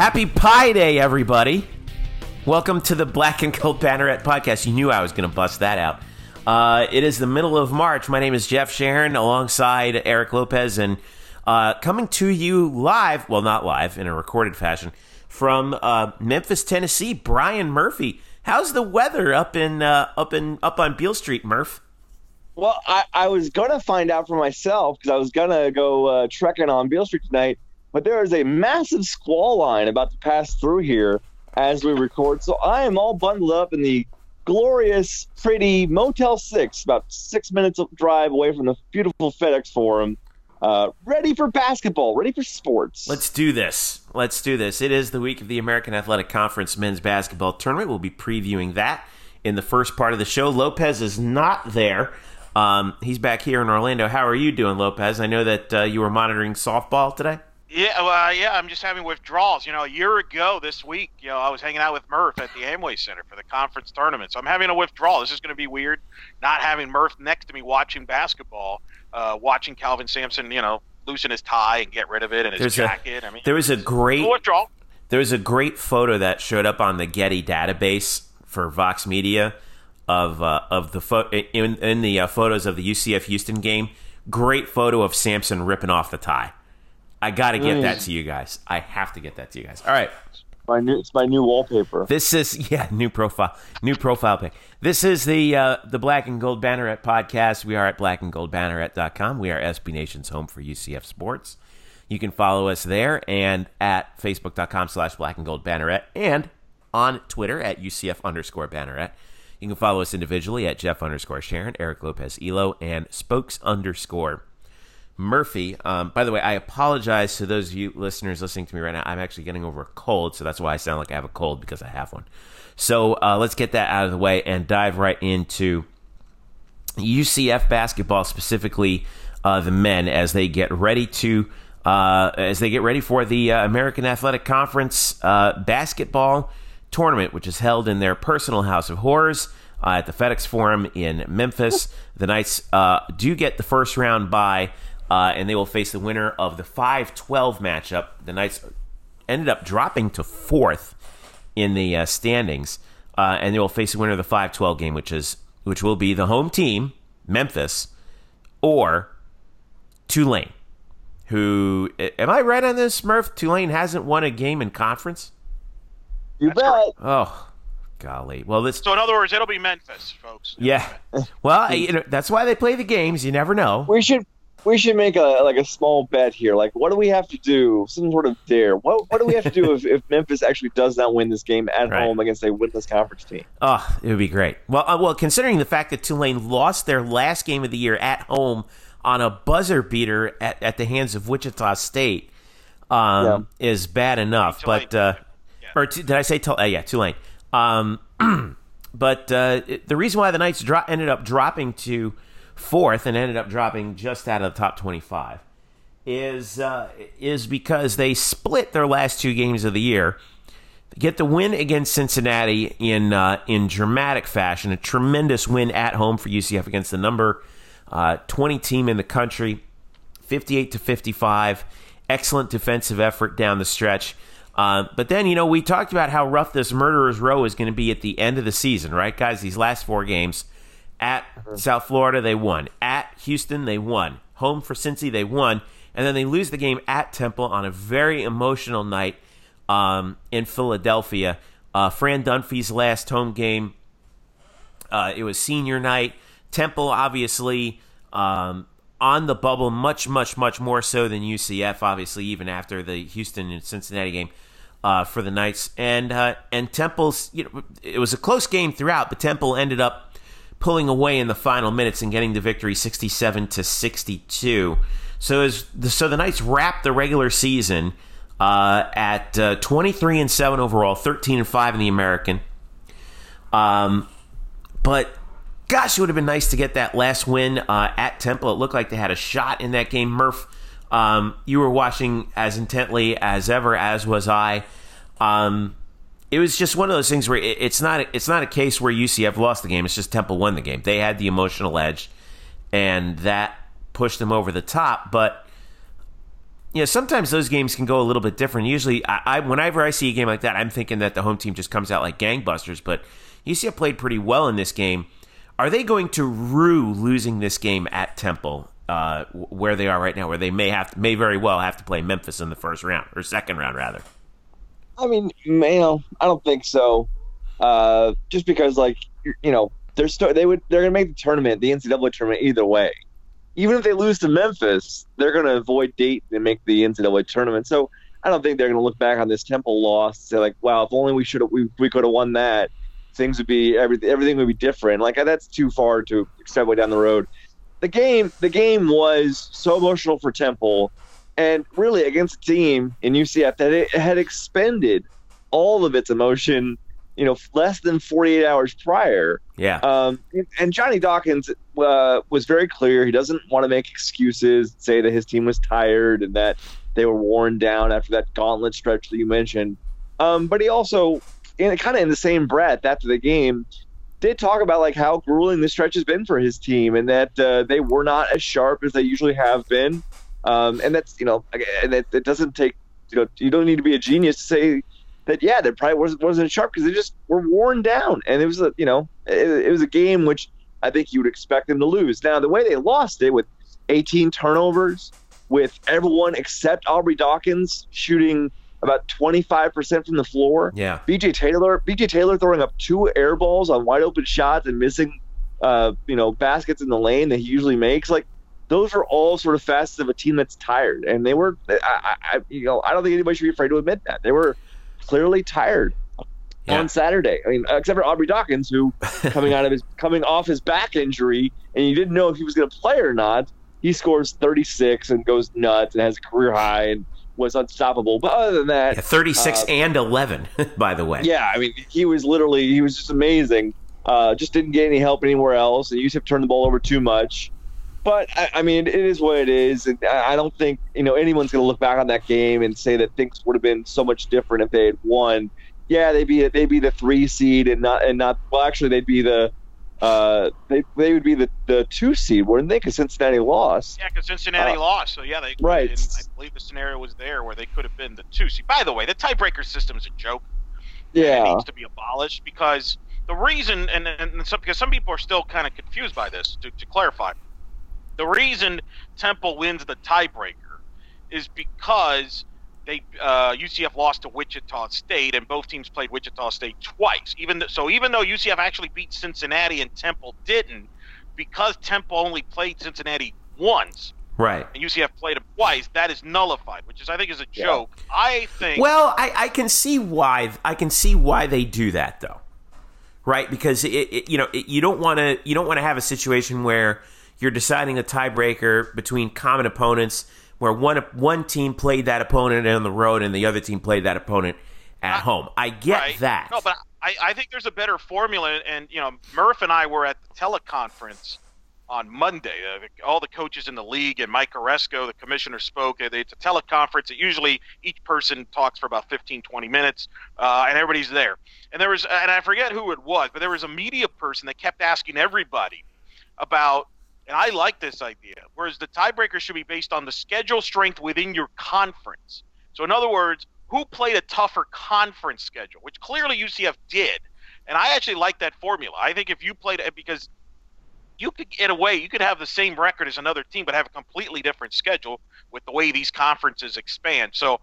Happy Pi Day, everybody. Welcome to the Black and Gold Banneret podcast. You knew I was going to bust that out. Uh, it is the middle of March. My name is Jeff Sharon alongside Eric Lopez and uh, coming to you live, well, not live, in a recorded fashion, from uh, Memphis, Tennessee, Brian Murphy. How's the weather up in uh, up in up on Beale Street, Murph? Well, I, I was gonna find out for myself because I was gonna go uh, trekking on Beale Street tonight, but there is a massive squall line about to pass through here as we record. So I am all bundled up in the glorious, pretty Motel Six, about six minutes of drive away from the beautiful FedEx Forum. Uh, ready for basketball, ready for sports. Let's do this. Let's do this. It is the week of the American Athletic Conference men's basketball tournament. We'll be previewing that in the first part of the show. Lopez is not there. Um, he's back here in Orlando. How are you doing, Lopez? I know that uh, you were monitoring softball today. Yeah, well, uh, yeah, I'm just having withdrawals. You know, a year ago this week, you know, I was hanging out with Murph at the Amway Center for the conference tournament. So I'm having a withdrawal. This is going to be weird, not having Murph next to me watching basketball, uh, watching Kelvin Sampson, you know, loosen his tie and get rid of it and his There's jacket. A, I mean, there was a great withdrawal. There was a great photo that showed up on the Getty database for Vox Media of uh, of the fo- in, in the uh, photos of the UCF Houston game. Great photo of Sampson ripping off the tie. I got to get Nice. that to you guys. I have to get that to you guys. All right. my new, it's my new wallpaper. This is yeah, new profile, new profile pic. This is the uh, the Black and Gold Banneret podcast. We are at blackandgoldbanneret.com. We are SB Nation's home for UCF sports. You can follow us there and at facebook.com slash black and gold banneret and on Twitter at UCF underscore banneret. You can follow us individually at Jeff underscore Sharon, Eric Lopez Elo, and Spokes underscore Murphy. Um, by the way, I apologize to those of you listeners listening to me right now. I'm actually getting over a cold, so that's why I sound like I have a cold because I have one. So uh, let's get that out of the way and dive right into UCF basketball, specifically uh, the men, as they get ready to uh, as they get ready for the uh, American Athletic Conference uh, basketball tournament, which is held in their personal house of horrors uh, at the FedEx Forum in Memphis. The Knights uh, do get the first round bye, uh, and they will face the winner of the 5-12 matchup. The Knights ended up dropping to fourth in the uh, standings, uh, and they will face the winner of the 5-12 game, which is which will be the home team, Memphis, or Tulane. Who am I right on this, Murph? Tulane hasn't won a game in conference. You That's bet. correct. Oh, golly. Well, this So in other words, it'll be Memphis, folks. yeah. Well, you know that's why they play the games. You never know. We should we should make a like a small bet here. Like, what do we have to do? Some sort of dare. What what do we have to do if, if Memphis actually does not win this game at Right. home against a winless conference team? Oh, it would be great. Well, uh, well, considering the fact that Tulane lost their last game of the year at home on a buzzer beater at, at the hands of Wichita State, um, is bad enough. Tulane. But uh, Yeah. or t- did I say Tul- uh, yeah Tulane? Um, but uh, it- the reason why the Knights dro- ended up dropping to fourth and ended up dropping just out of the top twenty-five is uh, is because they split their last two games of the year get the win against Cincinnati in uh, in dramatic fashion. A tremendous win at home for UCF against the number uh, 20 team in the country, 58 to 55. Excellent defensive effort down the stretch. Uh, but then, you know, we talked about how rough this murderer's row is going to be at the end of the season, right, guys? These last four games at South Florida, they won. At Houston, they won. Home for Cincy, they won. And then they lose the game at Temple on a very emotional night um, in Philadelphia. Uh, Fran Dunphy's last home game. Uh, it was senior night. Temple, obviously, um, on the bubble, much, much, much more so than UCF. Obviously, even after the Houston and Cincinnati game uh, for the Knights, and uh, and Temple's, you know, it was a close game throughout, but Temple ended up pulling away in the final minutes and getting the victory, sixty-seven to sixty-two. So as the, so the Knights wrapped the regular season uh, at uh, twenty-three and seven overall, thirteen and five in the American. Um, but gosh, it would have been nice to get that last win uh, at Temple. It looked like they had a shot in that game. Murph, um, you were watching as intently as ever, as was I. Um, it was just one of those things where it, it's not it's not a case where UCF lost the game. It's just Temple won the game. They had the emotional edge, and that pushed them over the top. But you know, sometimes those games can go a little bit different. Usually, I, I whenever I see a game like that, I'm thinking that the home team just comes out like gangbusters. But UCF played pretty well in this game. Are they going to rue losing this game at Temple, uh, where they are right now, where they may have to, may very well have to play Memphis in the first round or second round rather? I mean, you I don't think so. Uh, just because, like, you know, they're still they would they're gonna make the tournament, the NCAA tournament, either way. Even if they lose to Memphis, they're gonna avoid Dayton and make the NCAA tournament. So I don't think they're gonna look back on this Temple loss and say like, wow, if only we should we, we could have won that, things would be everything everything would be different. Like that's too far to extrapolate down the road. The game the game was so emotional for Temple and really against a team in UCF that it had expended all of its emotion you know, less than 48 hours prior. Yeah. Um, and Johnny Dawkins uh, was very clear. He doesn't want to make excuses, say that his team was tired and that they were worn down after that gauntlet stretch that you mentioned. Um, but he also, in kind of in the same breath after the game, did talk about like how grueling this stretch has been for his team and that uh, they were not as sharp as they usually have been. Um, and that's you know, and it, it doesn't take you know, you don't need to be a genius to say that yeah, they probably wasn't wasn't sharp because they just were worn down, and it was a you know it, it was a game which I think you would expect them to lose. Now the way they lost it with 18 turnovers, with everyone except Aubrey Dawkins shooting about 25% from the floor. Yeah. BJ Taylor, BJ Taylor throwing up two air balls on wide open shots and missing, uh, you know, baskets in the lane that he usually makes. Like those are all sort of facets of a team that's tired. And they were, I, I, you know, I don't think anybody should be afraid to admit that they were clearly tired yeah. on Saturday. I mean, except for Aubrey Dawkins, who coming out of his coming off his back injury, and you didn't know if he was going to play or not. He scores 36 and goes nuts and has a career high and was unstoppable. But other than that, yeah, 36 uh, and 11, by the way. Yeah, I mean, he was literally he was just amazing. Uh, just didn't get any help anywhere else, and UCF turned the ball over too much. But I, I, mean, it is what it is, and I don't think you know anyone's going to look back on that game and say that things would have been so much different if they had won. Yeah, they'd be they'd be the three seed and not and not well. Actually, they'd be the uh, they they would be the, the two seed, wouldn't they? Because Cincinnati lost. Yeah, because Cincinnati uh, lost. So yeah, they right. I believe the scenario was there where they could have been the two seed. By the way, the tiebreaker system is a joke. Yeah, it needs to be abolished because the reason and and some, because some people are still kind of confused by this. To, to clarify, the reason Temple wins the tiebreaker is because they uh, UCF lost to Wichita State, and both teams played Wichita State twice. Even th- so, even though UCF actually beat Cincinnati and Temple didn't, because Temple only played Cincinnati once, right, and UCF played them twice, that is nullified, which is I think is a joke. Yeah. I think. Well, I, I can see why I can see why they do that though, right? Because it, it you know it, you don't want to you don't want to have a situation where you're deciding a tiebreaker between common opponents where one one team played that opponent on the road and the other team played that opponent at I, home. I get right. that. No, but I, I think there's a better formula. And you know, Murph and I were at the teleconference on Monday. Uh, all the coaches in the league and Mike Aresco, the commissioner, spoke. It's a teleconference. It usually each person talks for about 15, 20 minutes, uh, and everybody's there. And there was, and I forget who it was, but there was a media person that kept asking everybody about and I like this idea. Whereas the tiebreaker should be based on the schedule strength within your conference. So, in other words, who played a tougher conference schedule, which clearly UCF did. And I actually like that formula. I think if you played it, because you could, in a way, you could have the same record as another team, but have a completely different schedule with the way these conferences expand. So,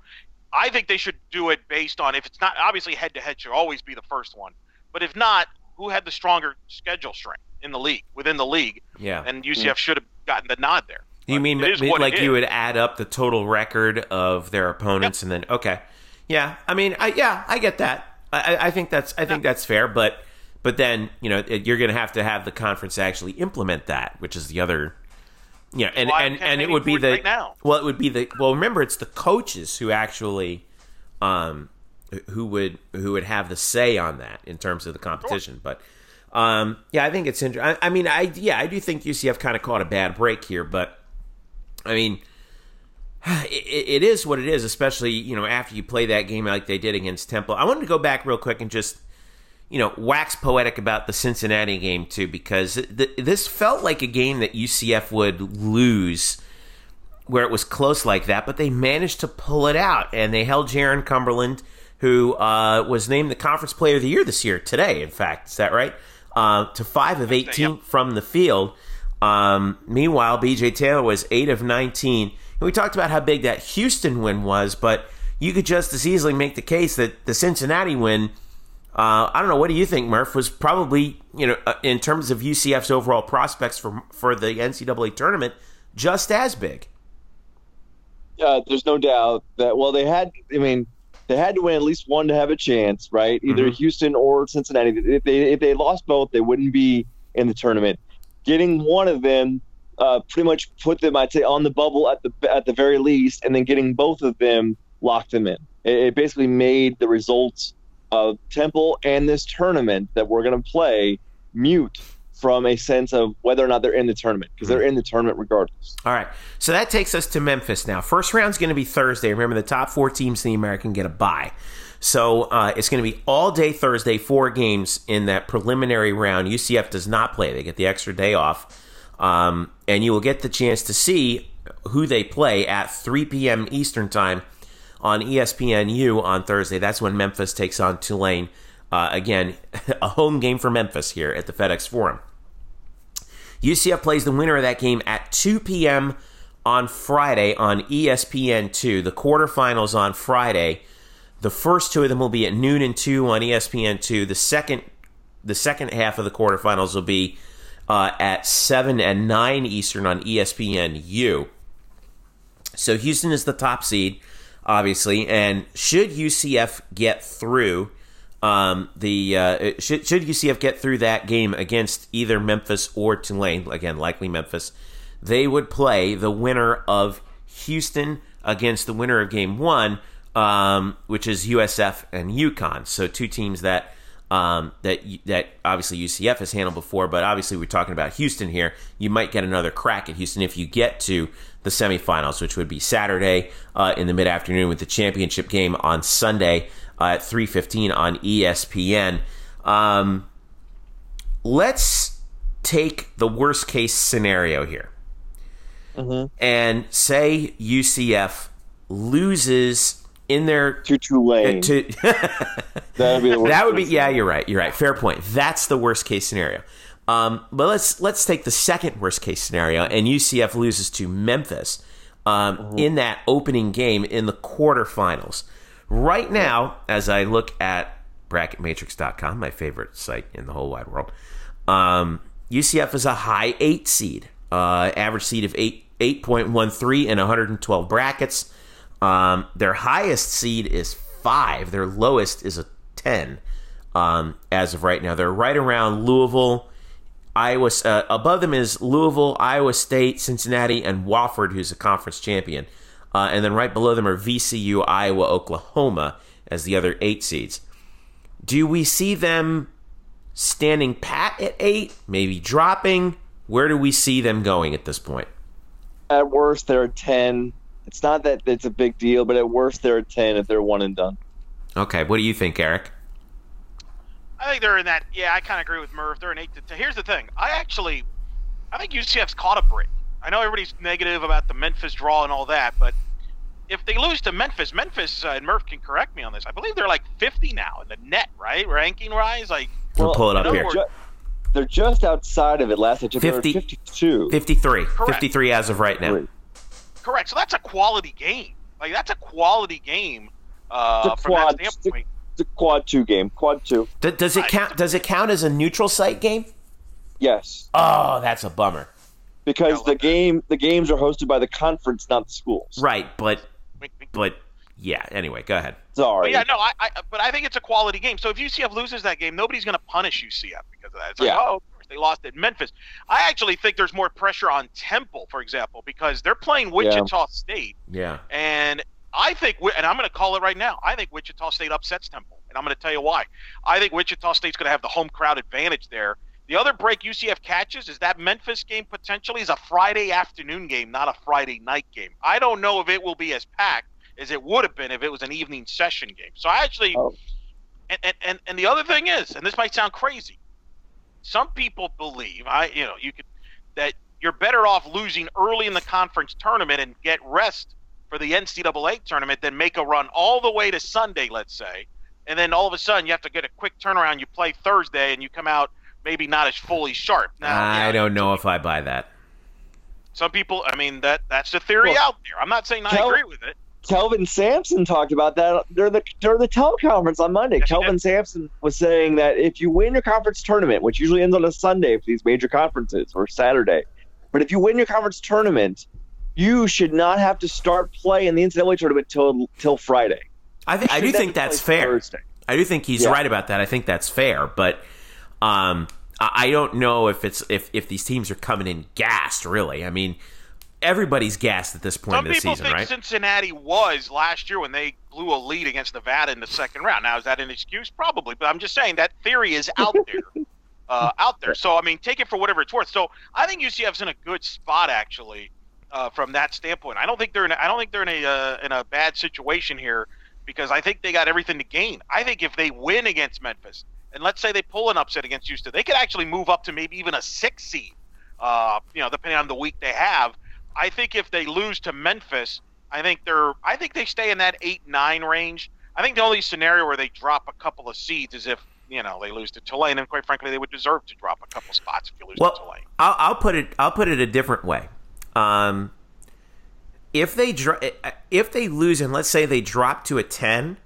I think they should do it based on if it's not obviously head to head should always be the first one, but if not, who had the stronger schedule strength? In the league within the league. Yeah, and UCF mm. should have gotten the nod there. You mean like you would add up the total record of their opponents yep. and then okay, yeah. I mean, I, yeah, I get that. I, I think that's I think that's fair, but but then you know it, you're going to have to have the conference actually implement that, which is the other. Yeah, and well, and, and it would be the right well, it would be the well. Remember, it's the coaches who actually, um, who would who would have the say on that in terms of the competition. Sure. But um, yeah, I think it's interesting. I, mean, I yeah, I do think UCF kind of caught a bad break here, but I mean, it, it is what it is. Especially you know after you play that game like they did against Temple. I wanted to go back real quick and just you know wax poetic about the Cincinnati game too, because th- this felt like a game that UCF would lose where it was close like that, but they managed to pull it out, and they held Jarron Cumberland, who uh, was named the Conference Player of the Year this year today. In fact, is that right? Uh, to five of eighteen Yep. from the field. Um, meanwhile, BJ Taylor was eight of nineteen. And we talked about how big that Houston win was, but you could just as easily make the case that the Cincinnati win. Uh, I don't know. What do you think, Murph? Was probably you know uh, in terms of UCF's overall prospects for for the NCAA tournament, just as big. Uh, there's no doubt that well they had I mean they had to win at least one to have a chance, right? Either Mhm. Houston or Cincinnati. If they if they lost both, they wouldn't be in the tournament. Getting one of them uh, pretty much put them, I'd say, on the bubble at the at the very least, and then getting both of them locked them in. It, it basically made the results of Temple and this tournament that we're going to play mute from a sense of whether or not they're in the tournament because they're in the tournament regardless. All right. So that takes us to Memphis now. First round's going to be Thursday. Remember, the top four teams in the American get a bye. So uh, it's going to be all day Thursday, four games in that preliminary round. UCF does not play, they get the extra day off. Um, and you will get the chance to see who they play at 3 p.m. Eastern Time on ESPNU on Thursday. That's when Memphis takes on Tulane. Uh, again, a home game for Memphis here at the FedEx Forum. UCF plays the winner of that game at 2 p.m. on Friday on E ESPN2. The quarterfinals on Friday. The first two of them will be at noon and 2 on E ESPN2. The second the second half of the quarterfinals will be uh, at 7 and 9 Eastern on ESPNU. So Houston is the top seed, obviously, and should UCF get through um, the uh, should should UCF get through that game against either Memphis or Tulane, again likely Memphis, they would play the winner of Houston against the winner of Game One, um, which is USF and UConn. So two teams that um, that that obviously UCF has handled before, but obviously we're talking about Houston here. You might get another crack at Houston if you get to the semifinals, which would be Saturday uh, in the mid afternoon with the championship game on Sunday uh, at three fifteen on ESPN. Um, let's take the worst case scenario here. And say UCF loses in their To Tulane, to that would be the worst that would be yeah you're right you're right. Fair point. That's the worst case scenario. Um, but let's let's take the second worst case scenario and UCF loses to Memphis um, in that opening game in the quarterfinals right now as I look at bracketmatrix.com my favorite site in the whole wide world um, UCF is a high eight seed uh, average seed of eight 8.13 in 112 brackets um, their highest seed is five. Their lowest is a ten. Um, as of right now, they're right around Louisville, Iowa. Uh, above them is Louisville, Iowa State, Cincinnati, and Wofford, who's a conference champion. Uh, and then right below them are VCU, Iowa, Oklahoma as the other eight seeds. Do we see them standing pat at eight, maybe dropping? Where do we see them going at this point? At worst, they're ten. It's not that it's a big deal, but at worst, they're ten if they're one and done. Okay, what do you think, Eric? I think they're in that. Yeah, I kind of agree with Murph. They're an eight to ten. Here's the thing. I actually, I think UCF's caught a break. I know everybody's negative about the Memphis draw and all that, but if they lose to Memphis, Memphis uh, and Murph can correct me on this. I believe they're like 50 now in the net, right? Ranking rise, like We'll pull it up here. Ju- they're just outside of it. Last I checked, 50 fifty-two. 53. Correct. 53 as of right now. Three. correct. So that's a quality game. Like that's a quality game uh, It's a from that quad- standpoint. It's a quad two game. Quad two. D- does it count? Does it count as a neutral site game? Yes, Oh, that's a bummer. Because I love the that. game the games are hosted by the conference, not the schools. Right, but Wink, wink. but yeah. Anyway, go ahead. Sorry. But yeah, no, I, I, but I think it's a quality game. So if UCF loses that game, nobody's going to punish UCF because of that. It's like, Yeah. oh, of course, they lost at Memphis. I actually think there's more pressure on Temple, for example, because they're playing Wichita State, Yeah. and I think, and I'm going to call it right now. I think Wichita State upsets Temple, and I'm going to tell you why. I think Wichita State's going to have the home crowd advantage there. The other break UCF catches is that Memphis game potentially is a Friday afternoon game, not a Friday night game. I don't know if it will be as packed as it would have been if it was an evening session game. So I actually, Oh. and, and, and, and the other thing is, and this might sound crazy, some people believe, I you know, you could that you're better off losing early in the conference tournament and get rest for the NCAA tournament than make a run all the way to Sunday, let's say, and then all of a sudden you have to get a quick turnaround. You play Thursday and you come out maybe not as fully sharp. Now, I yeah, don't know if I buy that. Some people, I mean, that that's the theory Well, out there. I'm not saying I tell- agree with it. Kelvin Sampson talked about that during the during the teleconference on Monday. Yes, Kelvin did. Sampson was saying that if you win your conference tournament, which usually ends on a Sunday for these major conferences or Saturday, but if you win your conference tournament, you should not have to start play in the NCAA tournament till till Friday. I, th- I do think that's fair. Thursday. I do think he's Yeah. right about that. I think that's fair, but um, I I don't know if it's if if these teams are coming in gassed. Really, I mean, everybody's gassed at this point Some of the season, right? Some people season, think right? Cincinnati was last year when they blew a lead against Nevada in the second round. Now, is that an excuse? Probably, but I'm just saying that theory is out there, uh, out there. So, I mean, take it for whatever it's worth. So, I think UCF's in a good spot actually, uh, from that standpoint. I don't think they're in. A, I don't think they're in a uh, in a bad situation here because I think they got everything to gain. I think if they win against Memphis, and let's say they pull an upset against Houston, they could actually move up to maybe even a six seed. Uh, you know, depending on the week they have. I think if they lose to Memphis, I think they're I think they stay in that eight nine range. I think the only scenario where they drop a couple of seeds is if you know they lose to Tulane, and quite frankly, they would deserve to drop a couple spots if you lose to Well, Tulane. I'll, I'll put it. I'll put it a different way. Um, if they dro- if they lose and let's say they drop to a ten,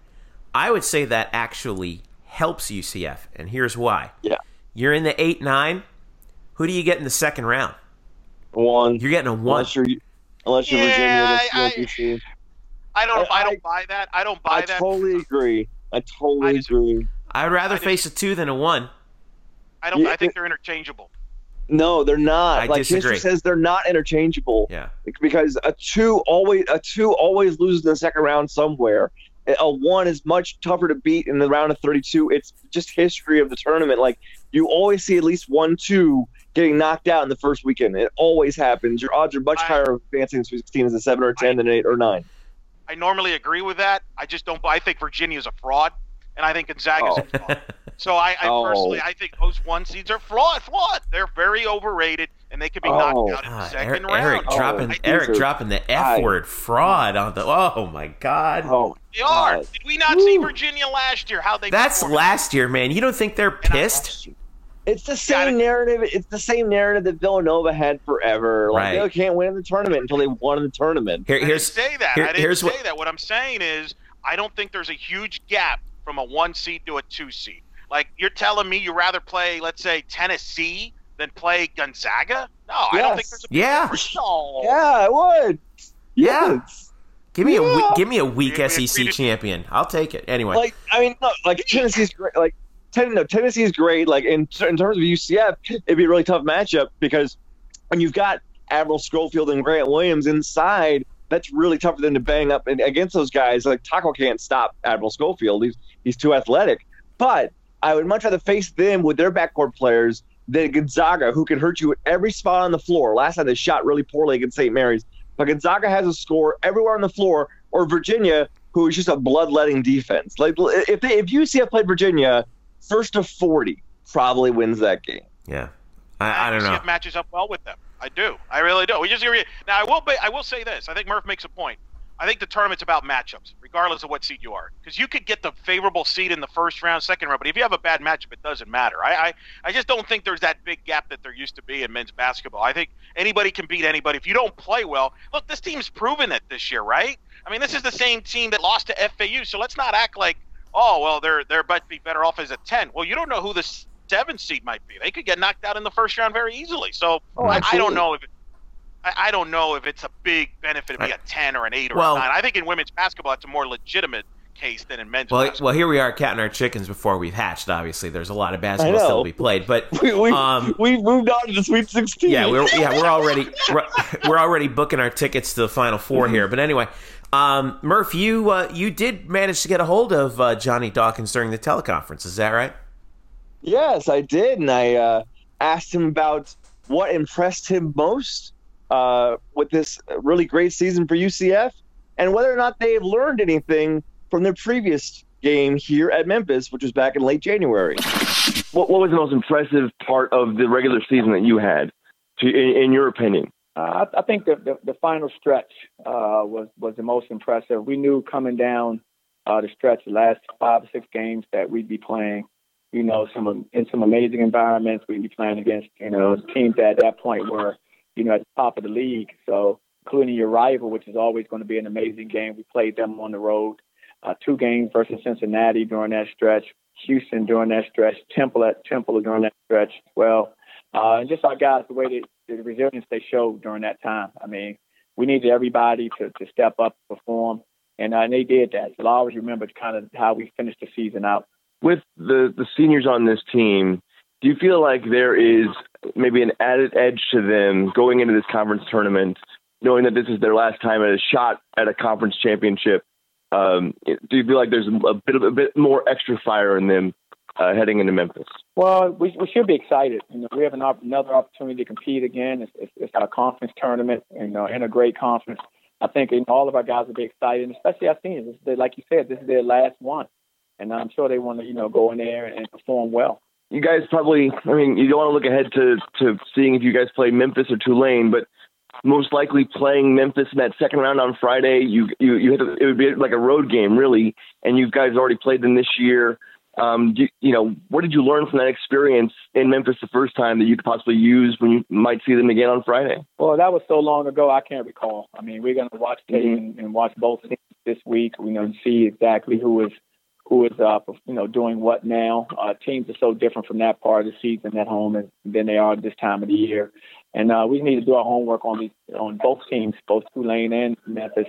I would say that actually helps UCF, and here's why. Yeah. You're in the eight nine. Who do you get in the second round? One. You're getting a one. Unless you're unless you're Yeah, Virginia, that's I- what. I don't I- I, I- don't buy that. I don't buy I that. I totally agree. I totally I just- agree. I'd rather I face a two than a one. I don't. Yeah, I think they're interchangeable. No, they're not. I like disagree. history says, they're not interchangeable. Yeah. because a two always a two always loses in the second round somewhere. A one is much tougher to beat in the round of 32. It's just history of the tournament. Like you always see at least one two getting knocked out in the first weekend. It always happens. Your odds are much I- higher of advancing to 16 as a seven or a 10 than an eight or nine. I normally agree with that. I just don't. I think Virginia is a fraud, and I think Gonzaga's a fraud. So I, I Oh. personally, I think those one seeds are flawed. Flawed. They're very overrated, and they could be Oh. knocked out in the Ah, second Eric, round. Eric Oh, dropping I Eric think so. dropping the F I- word fraud on the oh my god. Oh, They are. God. Did we not see Virginia last year? How they That's performed? last year, man. You don't think they're And pissed? It's the same narrative. It's the same narrative that Villanova had forever. Like Right. they can't win the tournament until they won the tournament. Here, I didn't here's say that. here- I didn't here's say what- that. What I'm saying is, I don't think there's a huge gap from a one seed to a two seed. Like you're telling me you'd rather play, let's say, Tennessee than play Gonzaga? No, I don't think there's a big Yeah. difference. No. Yeah, I would. Yeah. Yes. give me a Yeah. give me a weak We- we SEC agreed champion. I'll take it anyway. Like I mean, no, like Tennessee's great. Like ten, no, Tennessee's great. Like in in terms of UCF, it'd be a really tough matchup because when you've got Admiral Schofield and Grant Williams inside, that's really tough for them to bang up and against those guys. Like Tacko can't stop Admiral Schofield; he's he's too athletic. But I would much rather face them with their backcourt players than Gonzaga, who can hurt you at every spot on the floor. Last time they shot really poorly against St. Mary's, but Gonzaga has a score everywhere on the floor, or Virginia, who is just a bloodletting defense. Like if they if UCF played Virginia, first to forty probably wins that game. yeah, I, I don't know. UCF matches up well with them. I do. I really do. We just. Now, I will. Be, I will say this. I think Murph makes a point. I think the tournament's about matchups, regardless of what seed you are, because you could get the favorable seed in the first round, second round, but if you have a bad matchup, it doesn't matter. I, I, I just don't think there's that big gap that there used to be in men's basketball. I think anybody can beat anybody if you don't play well. Look, this team's proven it this year, right? I mean, this is the same team that lost to FAU, so let's not act like, oh, well, they're they're but be better off as a ten. Well, you don't know who the seven seed might be. They could get knocked out in the first round very easily. So Oh, I, I don't know if. It, I, I don't know if it's a big benefit to be a ten or an eight or Well- a nine. I think in women's basketball, it's a more legitimate case than in men's Well, basketball. well, here we are counting our chickens before we've hatched. Obviously, there's a lot of I basketball know. still to be played, but We we Um, we moved on to the Sweet Sixteen. yeah, we're yeah we're already we're, we're already booking our tickets to the Final Four here. But anyway, um, Murph, you uh, you did manage to get a hold of uh, Johnny Dawkins during the teleconference. Is that right? Yes, I did, and I uh, asked him about what impressed him most uh, with this really great season for UCF, and whether or not they've learned anything from their previous game here at Memphis, which was back in late January. What, what was the most impressive part of the regular season that you had to, in, in your opinion? Uh, I, I think the, the, the final stretch uh, was was the most impressive. We knew coming down uh, the stretch, the last five or six games, that we'd be playing, you know, some in some amazing environments. We'd be playing against, you know, teams that at that point were, you know, at the top of the league. So, including your rival, which is always going to be an amazing game. We played them on the road, uh, two games versus Cincinnati during that stretch, Houston during that stretch, Temple at Temple during that stretch. As well, uh, and just our guys, the way they, the resilience they showed during that time. I mean, we needed everybody to, to step up, perform, and, uh, and they did that. So I always remember kind of how we finished the season out. With the, the seniors on this team, do you feel like there is maybe an added edge to them going into this conference tournament, knowing that this is their last time at a shot at a conference championship? Um, do you feel like there's a bit of a bit more extra fire in them uh, heading into Memphis? Well, we, we should be excited. You know, we have an op- another opportunity to compete again. It's, it's, it's conference tournament, you know, in a great conference. I think you know, all of our guys will be excited, and especially our seniors. This is their, like you said, this is their last one, and I'm sure they want to, you know, go in there and perform well. You guys probably, I mean, you don't want to look ahead to to seeing if you guys play Memphis or Tulane, but most likely playing Memphis in that second round on Friday. You you you had to, it would be like a road game really, and you guys already played them this year. Um, do, you know, what did you learn from that experience in Memphis the first time that you could possibly use when you might see them again on Friday? Well, that was so long ago, I can't recall. I mean, we're going to watch tape mm-hmm. and, and, watch both teams this week. We know to see exactly who is who is uh, you know doing what now. Uh, teams are so different from that part of the season at home than they are this time of the year, and uh, we need to do our homework on these on both teams, both Tulane and Memphis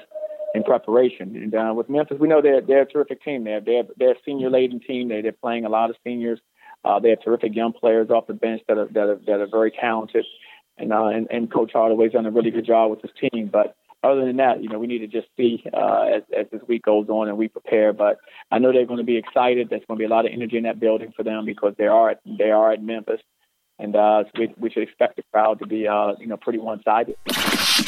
in preparation. And uh, with Memphis, we know they're they're a terrific team. They're they're they're a senior laden team. They they're playing a lot of seniors. Uh, they have terrific young players off the bench that are that are, that are very talented. And, uh, and and Coach Hardaway's done a really good job with his team. But other than that, you know, we need to just see uh, as as this week goes on and we prepare. But I know they're going to be excited. There's going to be a lot of energy in that building for them because they are they are at Memphis, and uh, we, we should expect the crowd to be uh, you know pretty one sided.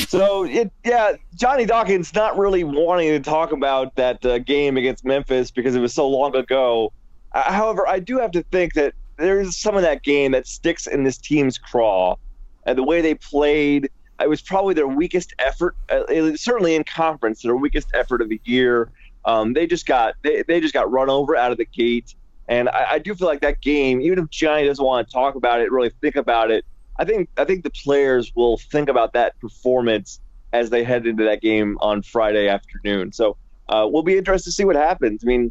So it, yeah, Johnny Dawkins not really wanting to talk about that uh, game against Memphis because it was so long ago. Uh, however, I do have to think that there's some of that game that sticks in this team's craw, and the way they played. It was probably their weakest effort, uh, certainly in conference, their weakest effort of the year. Um, they just got they, they just got run over out of the gate, and I, I do feel like that game, even if Johnny doesn't want to talk about it, really think about it I think I think the players will think about that performance as they head into that game on Friday afternoon. So uh, we'll be interested to see what happens. I mean,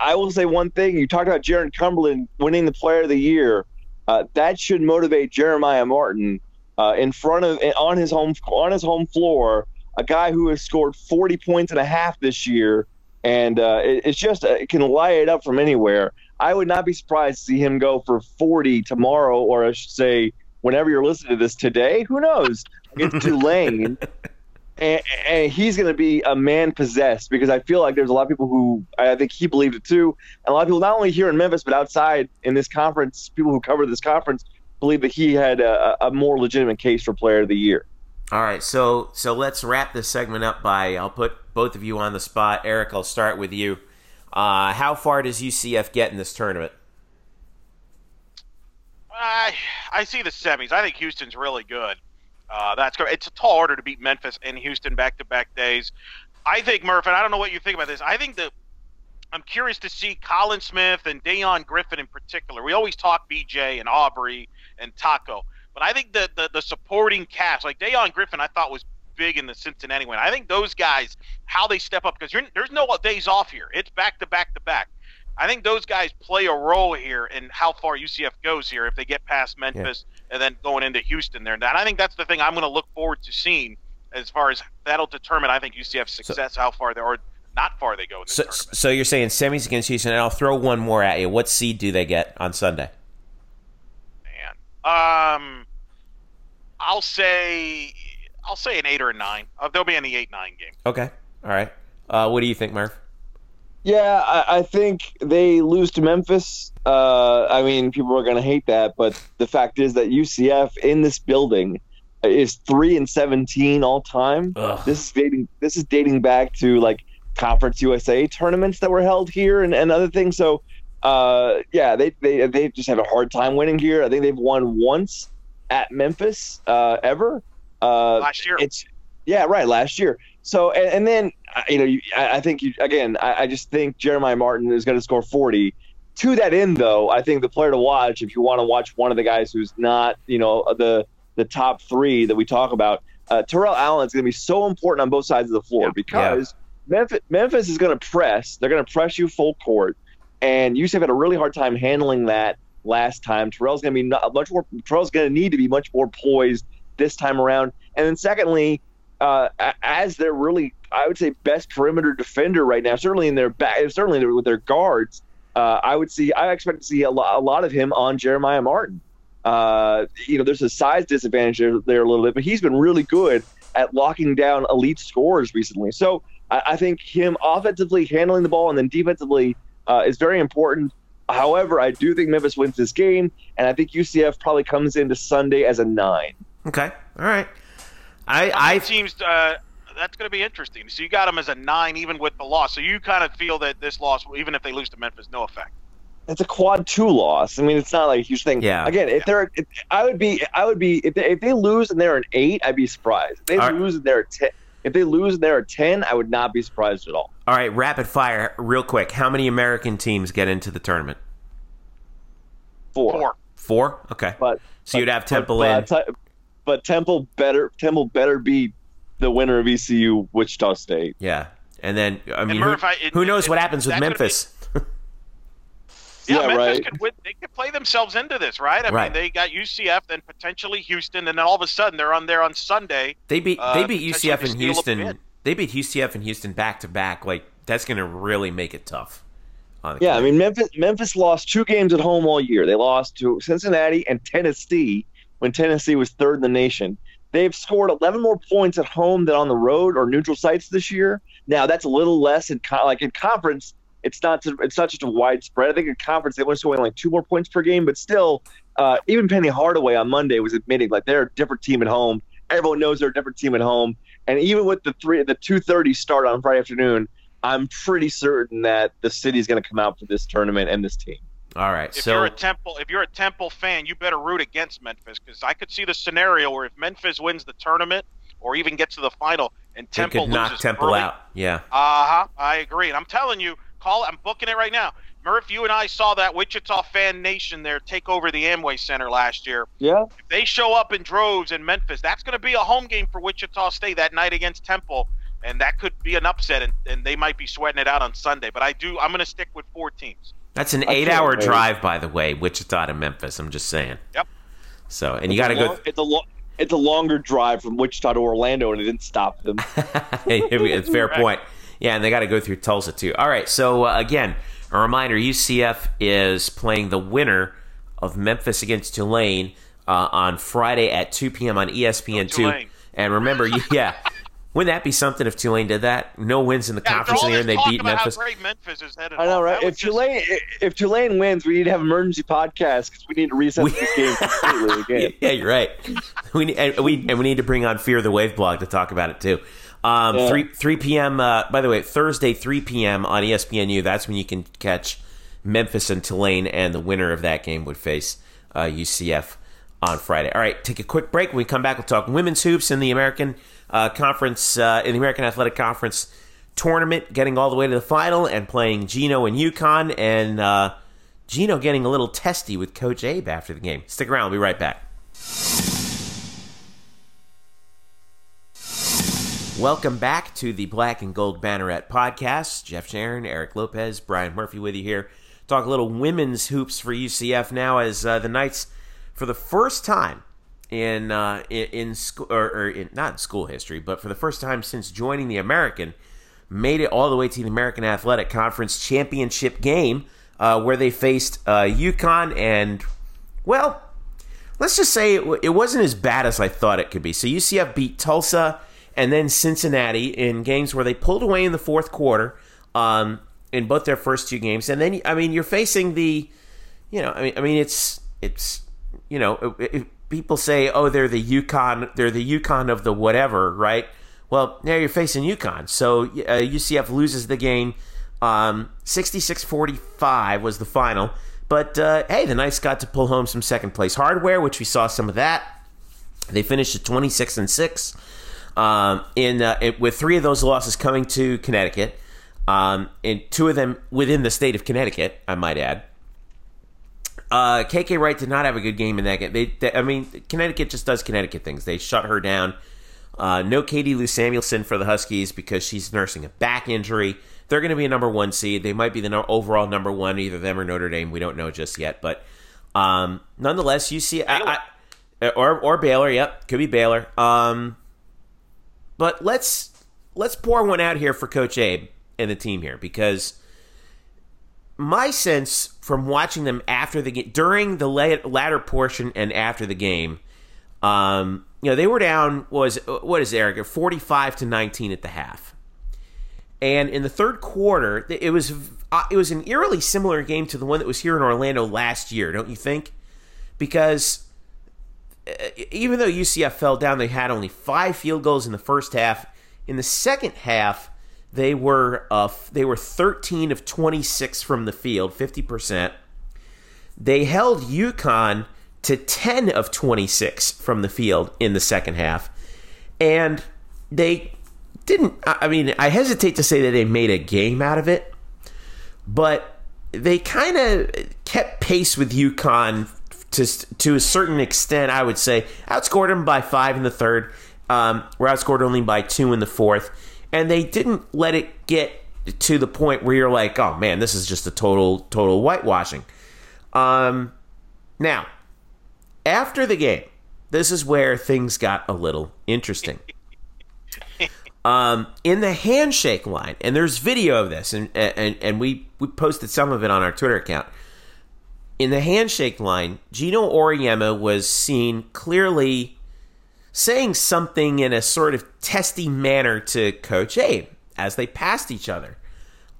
I will say one thing: you talked about Jarron Cumberland winning the Player of the Year. Uh, that should motivate Jeremiah Martin uh, in front of on his home on his home floor. A guy who has scored 40 points and a half this year, and uh, it, it's just uh, it can light it up from anywhere. I would not be surprised to see him go for 40 tomorrow, or I should say whenever you're listening to this today, who knows? It's Tulane. And, and, he's going to be a man possessed because I feel like there's a lot of people who I think he believed it too, and a lot of people not only here in Memphis but outside in this conference, people who cover this conference believe that he had a, a more legitimate case for Player of the Year. All right, so so let's wrap this segment up by I'll put both of you on the spot. Eric, I'll start with you. Uh, how far does UCF get in this tournament? I I see the semis. I think Houston's really good. Uh, that's it's a tall order to beat Memphis and Houston back to back days. I think Murph, and I don't know what you think about this. I think that I'm curious to see Colin Smith and Dayon Griffin in particular. We always talk BJ and Aubrey and Tacko, but I think the the, the supporting cast, like Dayon Griffin, I thought was big in the Cincinnati win. I think those guys, how they step up, because there's no days off here. It's back to back to back. I think those guys play a role here in how far UCF goes here if they get past Memphis yeah. and then going into Houston there. And I think that's the thing I'm going to look forward to seeing as far as that'll determine, I think, UCF's success, so, how far they are, not far they go in so, tournament. So you're saying semis against Houston, and I'll throw one more at you. What seed do they get on Sunday? Man, um, I'll say I'll say an eight or a nine. Uh, they'll be in the eight nine game. Okay, all right. Uh, what do you think, Murph? Yeah, I, I, think they lose to Memphis. Uh, I mean, people are going to hate that, but the fact is that UCF in this building is three and seventeen all time. Ugh. This is dating. This is dating back to like Conference USA tournaments that were held here and, and other things. So, uh, yeah, they, they they just have a hard time winning here. I think they've won once at Memphis uh, ever. Uh, last year. It's yeah, right. Last year. So and, and then uh, you know, you, I, I think you again. I, I just think Jeremiah Martin is going to score forty. To that end, though, I think the player to watch if you want to watch one of the guys who's not you know the the top three that we talk about, uh, Terrell Allen is going to be so important on both sides of the floor Yeah. because Memphis, Memphis is going to press. They're going to press you full court, and UCF had a really hard time handling that last time. Terrell's going to be not, much more. Terrell's going to need to be much more poised this time around. And then secondly, uh, as they're really, I would say, best perimeter defender right now, certainly in their back, certainly with their guards. Uh, I would see. I expect to see a lot, a lot of him on Jeremiah Martin. Uh, you know, there's a size disadvantage there, there a little bit, but he's been really good at locking down elite scorers recently. So I, I think him offensively handling the ball and then defensively uh, is very important. However, I do think Memphis wins this game, and I think UCF probably comes into Sunday as a nine. Okay. All right. I I I teams uh, that's going to be interesting. So you got them as a nine, even with the loss. So you kind of feel that this loss, even if they lose to Memphis, no effect. It's a quad two loss. I mean, it's not like a huge thing. Yeah. Again, if they're, if, I would be, I would be, if they, if they lose and they're an eight, I'd be surprised. If they All right. lose and they're a ten, if they lose and they're ten, I would not be surprised at all. all right. Rapid fire, real quick. How many American teams get into the tournament? Four. Four. Four. Okay. But So you'd have Temple but, in. But, but Temple better, Temple better be the winner of ECU Wichita State. Yeah. And then I mean, Murph, who, I- it- who knows it- what happens with that could Memphis? Yeah, Yeah, Memphis right. could win. They could play themselves into this, right? I Right. mean, they got UCF, then potentially Houston, and then all of a sudden they're on there on Sunday. They beat Uh, they beat UCF and Houston. They beat UCF and Houston back to back. Like that's going to really make it tough. On the Yeah, I mean Memphis. Memphis lost two games at home all year. They lost to Cincinnati and Tennessee when Tennessee was third in the nation. They've scored 11 more points at home than on the road or neutral sites this year. Now that's a little less in co- like in conference. It's not it's not just a wide spread. I think in conference they only scoring like two more points per game, but still, uh, even Penny Hardaway on Monday was admitting like they're a different team at home. Everyone knows they're a different team at home, and even with the three the 2:30 start on Friday afternoon, I'm pretty certain that the city's going to come out for this tournament and this team. all right. If So you're a Temple, if you're a Temple fan, you better root against Memphis because I could see the scenario where if Memphis wins the tournament or even gets to the final and they Temple could knock Temple early, out. Yeah. Uh huh. I agree, and I'm telling you, call. I'm booking it right now. Murph, you and I saw that Wichita fan nation there take over the Amway Center last year. Yeah, If they show up in droves in Memphis, that's going to be a home game for Wichita State that night against Temple, and that could be an upset, and, and they might be sweating it out on Sunday. But I do. I'm going to stick with four teams. That's an eight-hour wait. drive, by the way, Wichita to Memphis. I'm just saying. Yep. So, and you got to go. It's a lo- it's a longer drive from Wichita to Orlando, and it didn't stop them. it's fair Correct. point. Yeah, and they got to go through Tulsa too. All right. So uh, again, a reminder: UCF is playing the winner of Memphis against Tulane uh, on Friday at 2 p.m. on ESPN two. Tulane. And remember, you, yeah, wouldn't that be something if Tulane did that? No wins in the Yeah, conference all in the year, and they beat about Memphis. How great Memphis is headed. I know, right? If was just- Tulane if Tulane wins, we need to have emergency podcast because we need to reset We- this game completely again. Yeah, you're right. We need, and we and we need to bring on Fear the Wave blog to talk about it too. Um, Yeah. Three three p.m. Uh, by the way, Thursday three p.m. on ESPNU. That's when you can catch Memphis and Tulane, and the winner of that game would face uh, UCF on Friday. All right, take a quick break. When we come back, we'll talk women's hoops in the American uh, Conference, uh, in the American Athletic Conference tournament, getting all the way to the final and playing Gino and UConn, and uh, Gino getting a little testy with Coach Abe after the game. Stick around. We'll be right back. Welcome back to the Black and Gold Banneret podcast. Jeff Sharon, Eric Lopez, Brian Murphy with you here. Talk a little women's hoops for UCF now as uh, the Knights, for the first time in uh, in, in school or, or in, not in school history, but for the first time since joining the American, made it all the way to the American Athletic Conference championship game uh, where they faced uh, UConn and well, let's just say it, it wasn't as bad as I thought it could be. So UCF beat Tulsa and then Cincinnati in games where they pulled away in the fourth quarter um, in both their first two games. And then, I mean, you're facing the, you know, I mean, I mean, it's it's you know, people say, oh, they're the UConn, they're the UConn of the whatever, right? Well, now you're facing UConn. So uh, UCF loses the game. Um, 66-45 was the final. But uh, hey, the Knights got to pull home some second place hardware, which we saw some of that They finished at 26 and six. Um, in uh, it, with three of those losses coming to Connecticut, um, and two of them within the state of Connecticut, I might add. Uh, KK Wright did not have a good game in that game. They, they, I mean, Connecticut just does Connecticut things. They shut her down. Uh, no Katie Lou Samuelson for the Huskies because she's nursing a back injury. They're going to be a number one seed. They might be the no- overall number one, either them or Notre Dame. We don't know just yet, but um, nonetheless, you see, I, I, or or Baylor. Yep, could be Baylor. Um, but let's let's pour one out here for Coach Abe and the team here because my sense from watching them after the game, during the latter portion and after the game, um, you know, they were down was what is Eric forty five to nineteen at the half, and in the third quarter, it was uh, it was an eerily similar game to the one that was here in Orlando last year, don't you think? Because even though UCF fell down, they had only five field goals in the first half. In the second half, they were uh, they were 13 of 26 from the field, 50%. They held UConn to 10 of 26 from the field in the second half. And they didn't I mean, I hesitate to say that they made a game out of it, but they kind of kept pace with UConn to to a certain extent, I would say. Outscored them by 5 in the third. Um, were outscored only by 2 in the fourth and they didn't let it get to the point where you're like, oh man, this is just a total total whitewashing. Um, now, after the game, this is where things got a little interesting. Um, in the handshake line, and there's video of this, and and and we we posted some of it on our Twitter account. In the handshake line, Geno Auriemma was seen clearly saying something in a sort of testy manner to Coach Abe as they passed each other.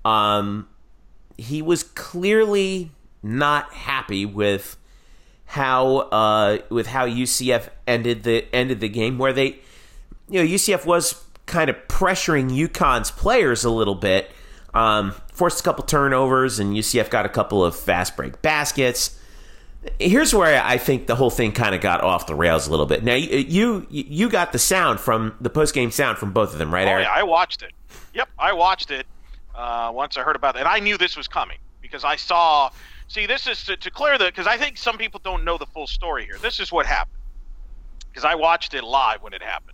Um, he was clearly not happy with how uh, with how UCF ended the ended the game, where they, you know, UCF was kind of pressuring UConn's players a little bit, um, forced a couple turnovers, and UCF got a couple of fast break baskets here's where I think the whole thing kind of got off the rails a little bit. Now you you got the sound from the post game sound from both of them, right, oh, Eric? Yeah, I watched it. Yep, I watched it uh, once I heard about it, and I knew this was coming because I saw. See, this is to, to clear the because I think some people don't know the full story here. This is what happened because I watched it live when it happened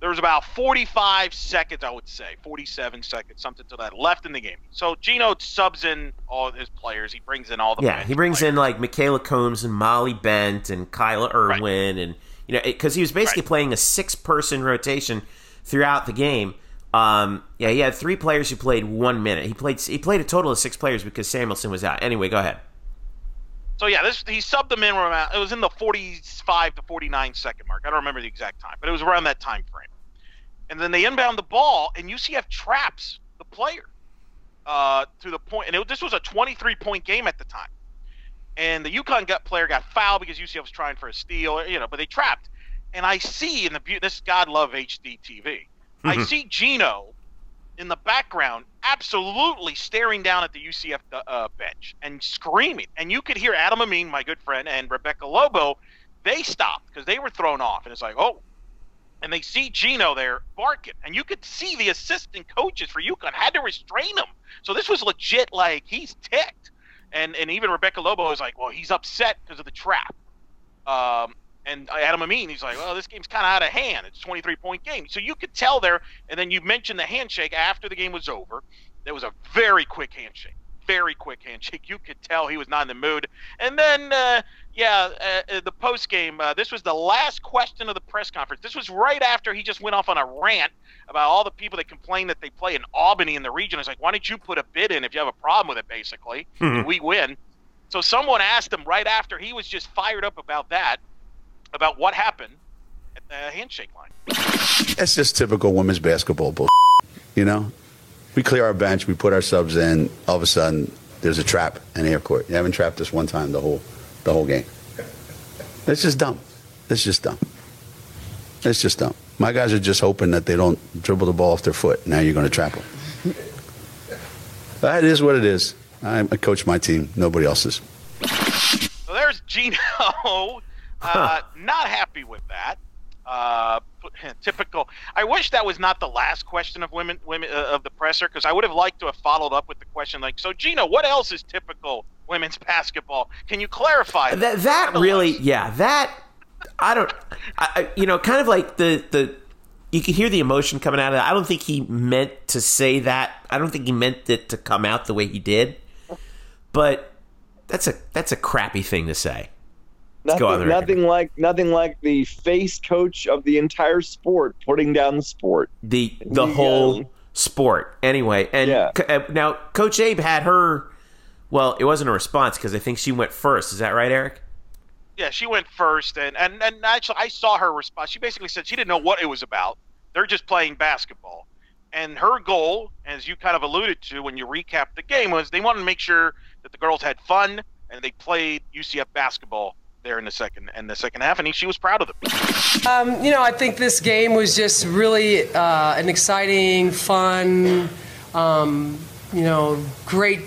there was about 45 seconds, I would say, 47 seconds, something to that, left in the game. So Geno subs in all his players. He brings in all the yeah. He brings players. in like Mikayla Coombs and Molly Bent and Kyla Irwin, right. and you know because he was basically right. playing a six-person rotation throughout the game. Um, yeah, he had three players who played one minute. He played he played a total of six players because Samuelson was out. Anyway, go ahead. So yeah, this he subbed them in around. It was in the 45 to 49 second mark. I don't remember the exact time, but it was around that time frame. And then they inbound the ball, and UCF traps the player uh, to the point. And it, this was a 23 point game at the time. And the UConn gut player got fouled because UCF was trying for a steal, you know, but they trapped. And I see in the this God love HD TV. I mm-hmm. see Geno in the background, absolutely staring down at the UCF uh, bench and screaming. And you could hear Adam Amin, my good friend, and Rebecca Lobo. They stopped because they were thrown off, and it's like, oh. And they see Geno there barking, and you could see the assistant coaches for UConn had to restrain him. So this was legit. Like he's ticked, and and even Rebecca Lobo was like, well, he's upset because of the trap. Um, and Adam Amin, he's like, well, this game's kind of out of hand. It's a 23 point game. So you could tell there. And then you mentioned the handshake after the game was over. There was a very quick handshake. Very quick handshake. You could tell he was not in the mood. And then, uh, yeah, uh, uh, the post game. Uh, this was the last question of the press conference. This was right after he just went off on a rant about all the people that complain that they play in Albany in the region. It's like, why don't you put a bid in if you have a problem with it, basically, mm-hmm. we win. So someone asked him right after he was just fired up about that about what happened at the handshake line. That's just typical women's basketball bull. You know, we clear our bench, we put our subs in. All of a sudden, there's a trap in air court. You haven't trapped us one time the whole the whole game. That's just dumb. That's just dumb. It's just dumb. My guys are just hoping that they don't dribble the ball off their foot. Now you're going to trap them. That is what it is. I coach my team. Nobody else's. So there's Geno uh, not happy with that. Uh, typical. I wish that was not the last question of women, women uh, of the presser, because I would have liked to have followed up with the question like, "So, Geno, what else is typical women's basketball? Can you clarify that?" That, really, yeah, that I don't, I, you know, kind of like the the you can hear the emotion coming out of it. I don't think he meant to say that. I don't think he meant it to come out the way he did. But that's a that's a crappy thing to say. Nothing, nothing like nothing like the face coach of the entire sport putting down the sport. The the whole sport. Anyway, and yeah. Uh, now Coach Abe had her. Well, it wasn't a response because I think she went first. Is that right, Eric? Yeah, she went first, and, and and actually, I saw her response. She basically said she didn't know what it was about. They're just playing basketball, and her goal, as you kind of alluded to when you recapped the game, was they wanted to make sure that the girls had fun and they played UCF basketball there in the second and the second half, and she was proud of them. Um, you know, I think this game was just really uh, an exciting, fun, um, you know, great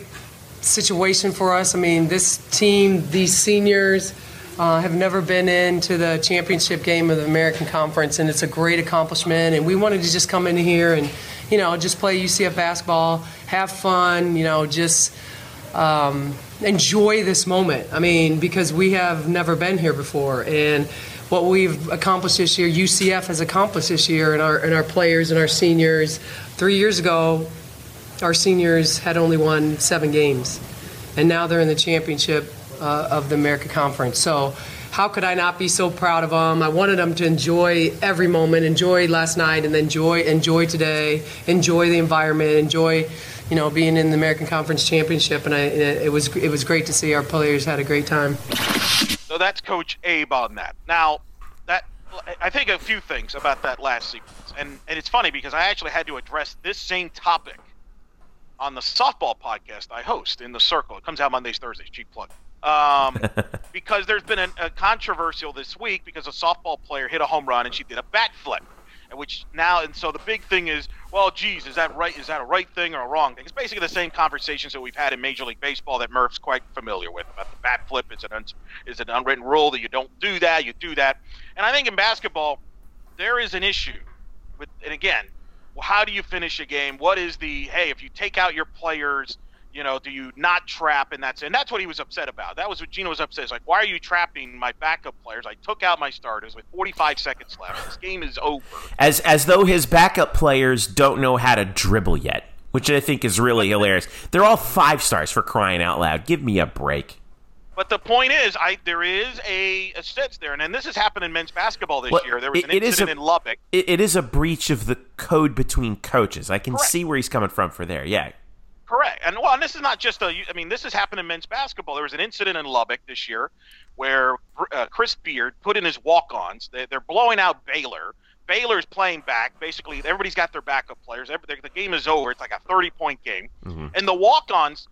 situation for us. I mean, this team, these seniors. Uh, have never been into the championship game of the American Conference, and it's a great accomplishment. And we wanted to just come in here and, you know, just play UCF basketball, have fun, you know, just um, enjoy this moment. I mean, because we have never been here before, and what we've accomplished this year, UCF has accomplished this year, and our and our players and our seniors. Three years ago, our seniors had only won seven games, and now they're in the championship uh, of the America Conference. So. How could I not be so proud of them? I wanted them to enjoy every moment, enjoy last night, and then enjoy enjoy today, enjoy the environment, enjoy you know, being in the American Conference Championship, and I, it was it was great to see our players had a great time. So that's Coach Abe on that. Now, that I think a few things about that last sequence, and and it's funny because I actually had to address this same topic on the softball podcast I host in the Circle. It comes out Mondays, Thursdays. Cheap plug. Um, because there's been a, a controversial this week because a softball player hit a home run and she did a bat flip which now and so the big thing is, well, geez, is that right? Is that a right thing or a wrong thing? It's basically the same conversations that we've had in Major League Baseball that Murph's quite familiar with about the bat flip. Is an un, is an unwritten rule that you don't do that, you do that, and I think in basketball there is an issue with, and again, how do you finish a game? What is the hey? If you take out your players you know, do you not trap? And that's and that's what he was upset about. That was what Geno was upset. He's like, why are you trapping my backup players? I took out my starters with 45 seconds left. This game is over. As as though his backup players don't know how to dribble yet, which I think is really hilarious. They're all five stars for crying out loud. Give me a break. But the point is, I there is a, a sense there, and, and this has happened in men's basketball this well, year. There was an it, incident a, in Lubbock. It, it is a breach of the code between coaches. I can Correct. see where he's coming from for there. Yeah, Correct. And well, and this is not just a. I mean, this has happened in men's basketball. There was an incident in Lubbock this year where uh, Chris Beard put in his walk-ons. They, are blowing out Baylor. Baylor's playing back. Basically, everybody's got their backup players. Every, the game is over. It's like a 30-point game. Mm-hmm. And the walk-ons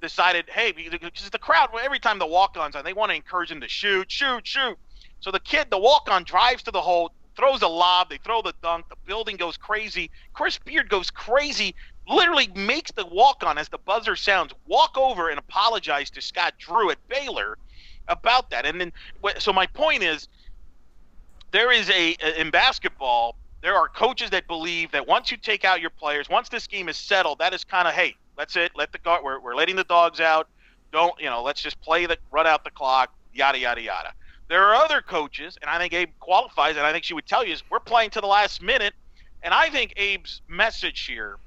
decided, hey, because the crowd, every time the walk-ons on, they want to encourage them to shoot, shoot, shoot. So the kid, the walk-on, drives to the hole, throws a lob. They throw the dunk. The building goes crazy. Chris Beard goes crazy literally makes the walk on as the buzzer sounds walk over and apologize to Scott Drew at Baylor about that. And then, so my point is, there is a in basketball there are coaches that believe that once you take out your players, once this game is settled, that is kind of hey, that's it. Let the guard. We're, we're letting the dogs out. Don't you know? Let's just play the run out the clock. Yada yada yada. There are other coaches, and I think Abe qualifies, and I think she would tell you is we're playing to the last minute. And I think Abe's message here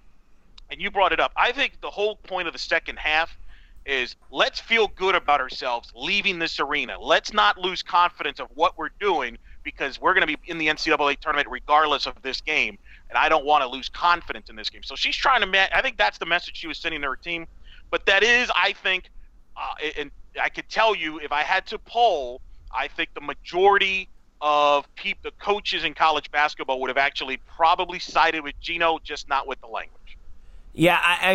and you brought it up. I think the whole point of the second half is let's feel good about ourselves leaving this arena. Let's not lose confidence of what we're doing because we're going to be in the NCAA tournament regardless of this game, and I don't want to lose confidence in this game. So she's trying to. I think that's the message she was sending to her team. But that is, I think, uh, and I could tell you if I had to poll, I think the majority of the coaches in college basketball would have actually probably sided with Geno, just not with the language. Yeah, I, I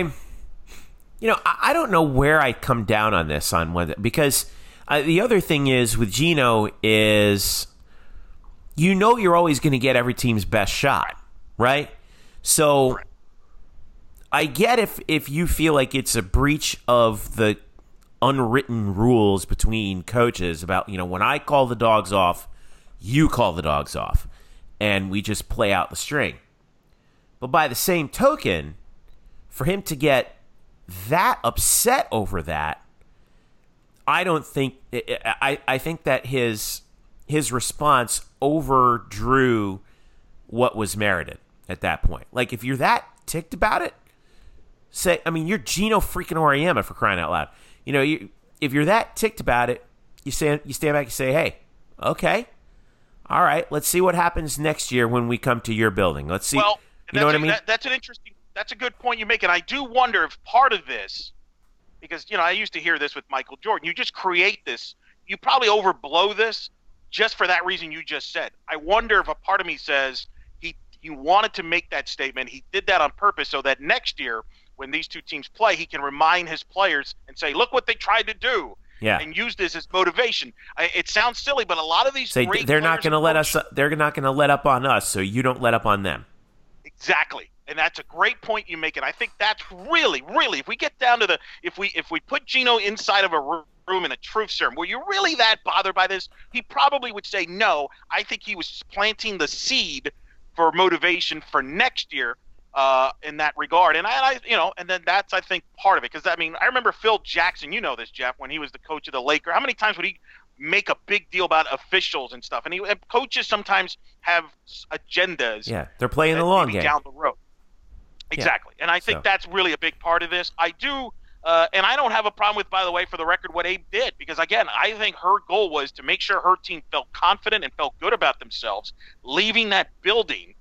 you know, I, I, don't know where I come down on this on whether because uh, the other thing is with Geno is you know you're always going to get every team's best shot, right? So I get if if you feel like it's a breach of the unwritten rules between coaches about you know when I call the dogs off, you call the dogs off, and we just play out the string. But by the same token, for him to get that upset over that, I don't think I, I think that his his response overdrew what was merited at that point. Like if you're that ticked about it, say I mean you're Geno freaking Auriemma for crying out loud. You know, you if you're that ticked about it, you stand you stand back and say, "Hey, okay, all right, let's see what happens next year when we come to your building. Let's see." Well, you know what I mean? That, that's an interesting. That's a good point you make, and I do wonder if part of this, because you know I used to hear this with Michael Jordan. You just create this. You probably overblow this just for that reason you just said. I wonder if a part of me says he he wanted to make that statement. He did that on purpose so that next year when these two teams play, he can remind his players and say, "Look what they tried to do." Yeah. And use this as motivation. I, it sounds silly, but a lot of these Say they're not going to let us. They're not going to let up on us, so you don't let up on them. Exactly. And that's a great point you make. And I think that's really, really, if we get down to the, if we, if we put Geno inside of a ro- room in a truth serum, were you really that bothered by this? He probably would say no. I think he was planting the seed for motivation for next year uh, in that regard. And I, I, you know, and then that's I think part of it because I mean I remember Phil Jackson. You know this, Jeff, when he was the coach of the Lakers. How many times would he make a big deal about officials and stuff? And he and coaches sometimes have agendas Yeah, they're playing the long game. down the road. Exactly, and I think So- that's really a big part of this. I do, uh, and I don't have a problem with, by the way, for the record, what Abe did because again, I think her goal was to make sure her team felt confident and felt good about themselves, leaving that building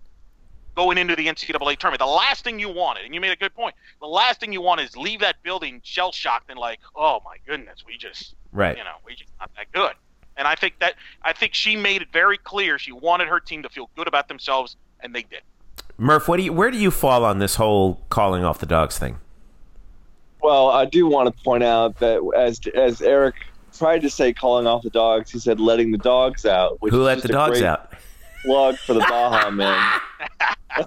going into the NCAA tournament. The last thing you wanted, and you made a good point, the last thing you want is leave that building shell shocked and like, oh my goodness, we just, Right. you know, we just not that good. And I think that I think she made it very clear she wanted her team to feel good about themselves, and they did. Murph, what do you? Where do you fall on this whole calling off the dogs thing? Well, I do want to point out that as as Eric tried to say calling off the dogs, he said letting the dogs out. Which Who is let the dogs out? Plug for the Baha man.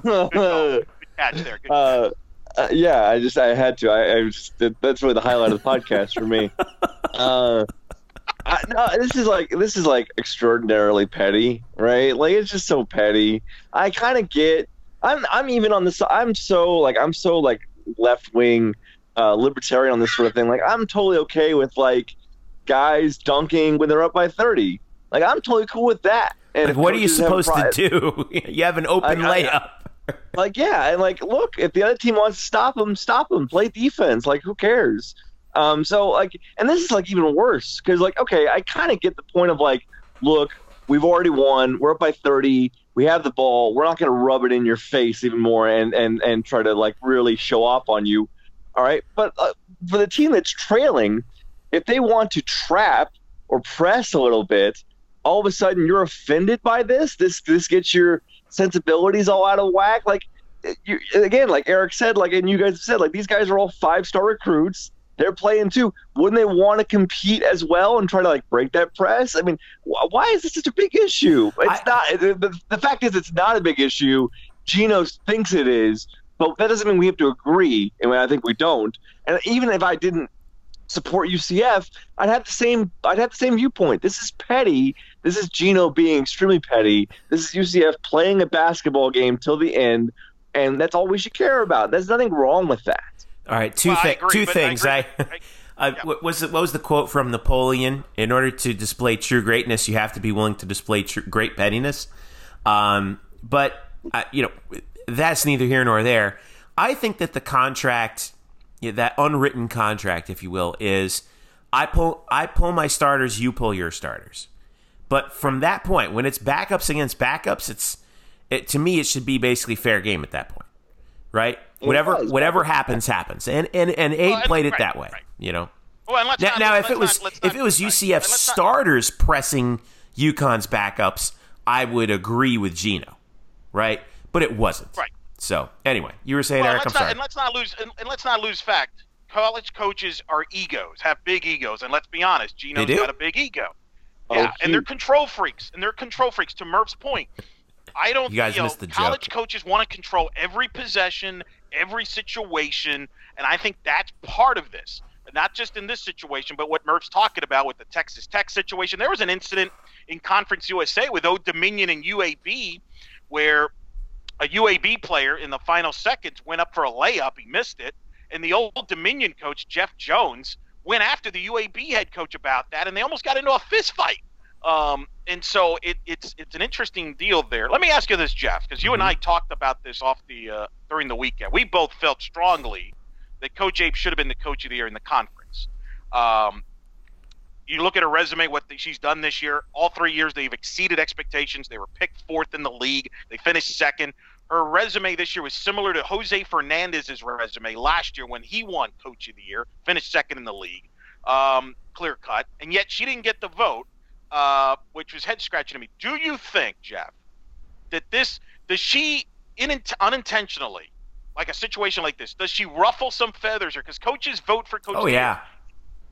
Good catch there. Good uh, uh, yeah, I just I had to. I, I just that's really the highlight of the podcast for me. Uh, I, no, this is like this is like extraordinarily petty, right? Like it's just so petty. I kind of get. I'm I'm even on this. I'm so like I'm so like left wing, uh, libertarian on this sort of thing. Like I'm totally okay with like guys dunking when they're up by thirty. Like I'm totally cool with that. And Like, what are you supposed to do? you have an open I- I- layup. like yeah and like look if the other team wants to stop them stop them play defense like who cares um so like and this is like even worse because like okay i kind of get the point of like look we've already won we're up by 30 we have the ball we're not going to rub it in your face even more and and and try to like really show off on you all right but uh, for the team that's trailing if they want to trap or press a little bit all of a sudden you're offended by this this this gets your sensibilities all out of whack. Like you, again, like Eric said, like and you guys said, like these guys are all five star recruits. They're playing too. Wouldn't they want to compete as well and try to like break that press? I mean, wh- why is this such a big issue? It's I- not. The, the, the fact is, it's not a big issue. Geno thinks it is, but that doesn't mean we have to agree. And I think we don't. And even if I didn't support UCF, I'd have the same. I'd have the same viewpoint. This is petty. This is Geno being extremely petty. This is UCF playing a basketball game till the end, and that's all we should care about. There's nothing wrong with that. All right, two Well, thi- two but I things. I, agree. I, what was the, what was the quote from Napoleon? In order to display true greatness, you have to be willing to display true, great pettiness. Um, but I, you know, that's neither here nor there. I think that the contract, yeah, that unwritten contract, if you will, is I pull I pull my starters, you pull your starters. But from that point, when it's backups against backups, it's it, to me it should be basically fair game at that point, right? Whatever was, whatever happens happens, and and and Abe Well, played it right, that way, right. you know. Well, and let's Now, not, now let's if it was not- let's if it was. UCF And let's not- starters pressing UConn's backups, I would agree with Geno, right? But it wasn't. Right. So anyway, you were saying Well, Eric. I'm not, sorry. and let's not lose and, and let's not lose fact. College coaches are egos, have big egos, and let's be honest, Geno's They do? got a big ego. Oh, yeah, and they're control freaks, and they're control freaks. To Murph's point, I don't. You guys know, missed the college joke. coaches want to control every possession, every situation, and I think that's part of this. Not just in this situation, but what Murph's talking about with the Texas Tech situation. There was an incident in Conference USA with Old Dominion and UAB where a UAB player in the final seconds went up for a layup. He missed it. And the old Dominion coach, Jeff Jones, went after the UAB head coach about that, and they almost got into a fist fight. Um, and so it, it's it's an interesting deal there. Let me ask you this, Jeff, because you mm-hmm. and I talked about this off the uh, during the weekend. We both felt strongly that Coach Abe should have been the coach of the year in the conference. Um, you look at her resume, what the, she's done this year. All three years, they've exceeded expectations. They were picked fourth in the league. They finished second. Her resume this year was similar to Jose Fernandez's resume last year when he won Coach of the Year, finished second in the league, um, clear cut, and yet she didn't get the vote, uh, which was head scratching to me. Do you think, Jeff, that this does she in, unintentionally, like a situation like this, does she ruffle some feathers, or because coaches vote for coaches? Oh yeah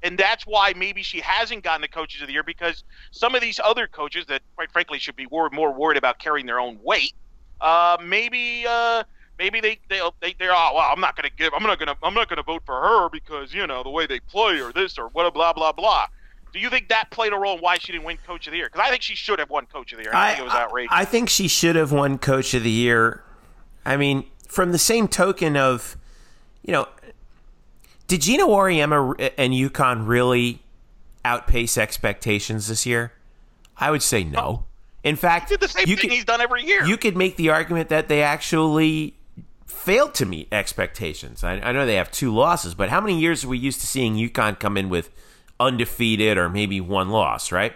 and that's why maybe she hasn't gotten the coaches of the year because some of these other coaches that, quite frankly, should be more, more worried about carrying their own weight, uh, maybe uh, maybe they they they they're oh well I'm not gonna give I'm not gonna I'm not gonna vote for her because you know the way they play or this or what blah blah blah. Do you think that played a role in why she didn't win Coach of the Year? Because I think she should have won Coach of the Year. I, I think it was outrageous. I, I think she should have won Coach of the Year. I mean, from the same token of, you know, did Geno Auriemma and UConn really outpace expectations this year? I would say no. Oh. In fact, he did the same thing could, he's done every year. You could make the argument that they actually failed to meet expectations. I, I know they have two losses, but how many years are we used to seeing UConn come in with undefeated or maybe one loss, right?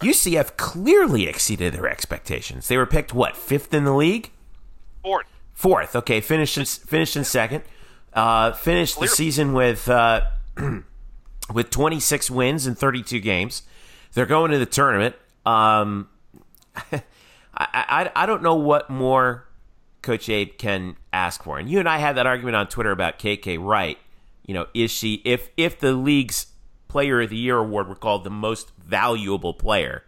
UCF clearly exceeded their expectations. They were picked what fifth in the league, fourth. Fourth, okay, finished in, finished in second. Uh, finished the season with uh, with 26 wins in 32 games. They're going to the tournament. Um, I, I, I don't know what more Coach Abe can ask for. And you and I had that argument on Twitter about KK Wright. You know, is she if if the league's Player of the Year award were called the most valuable player,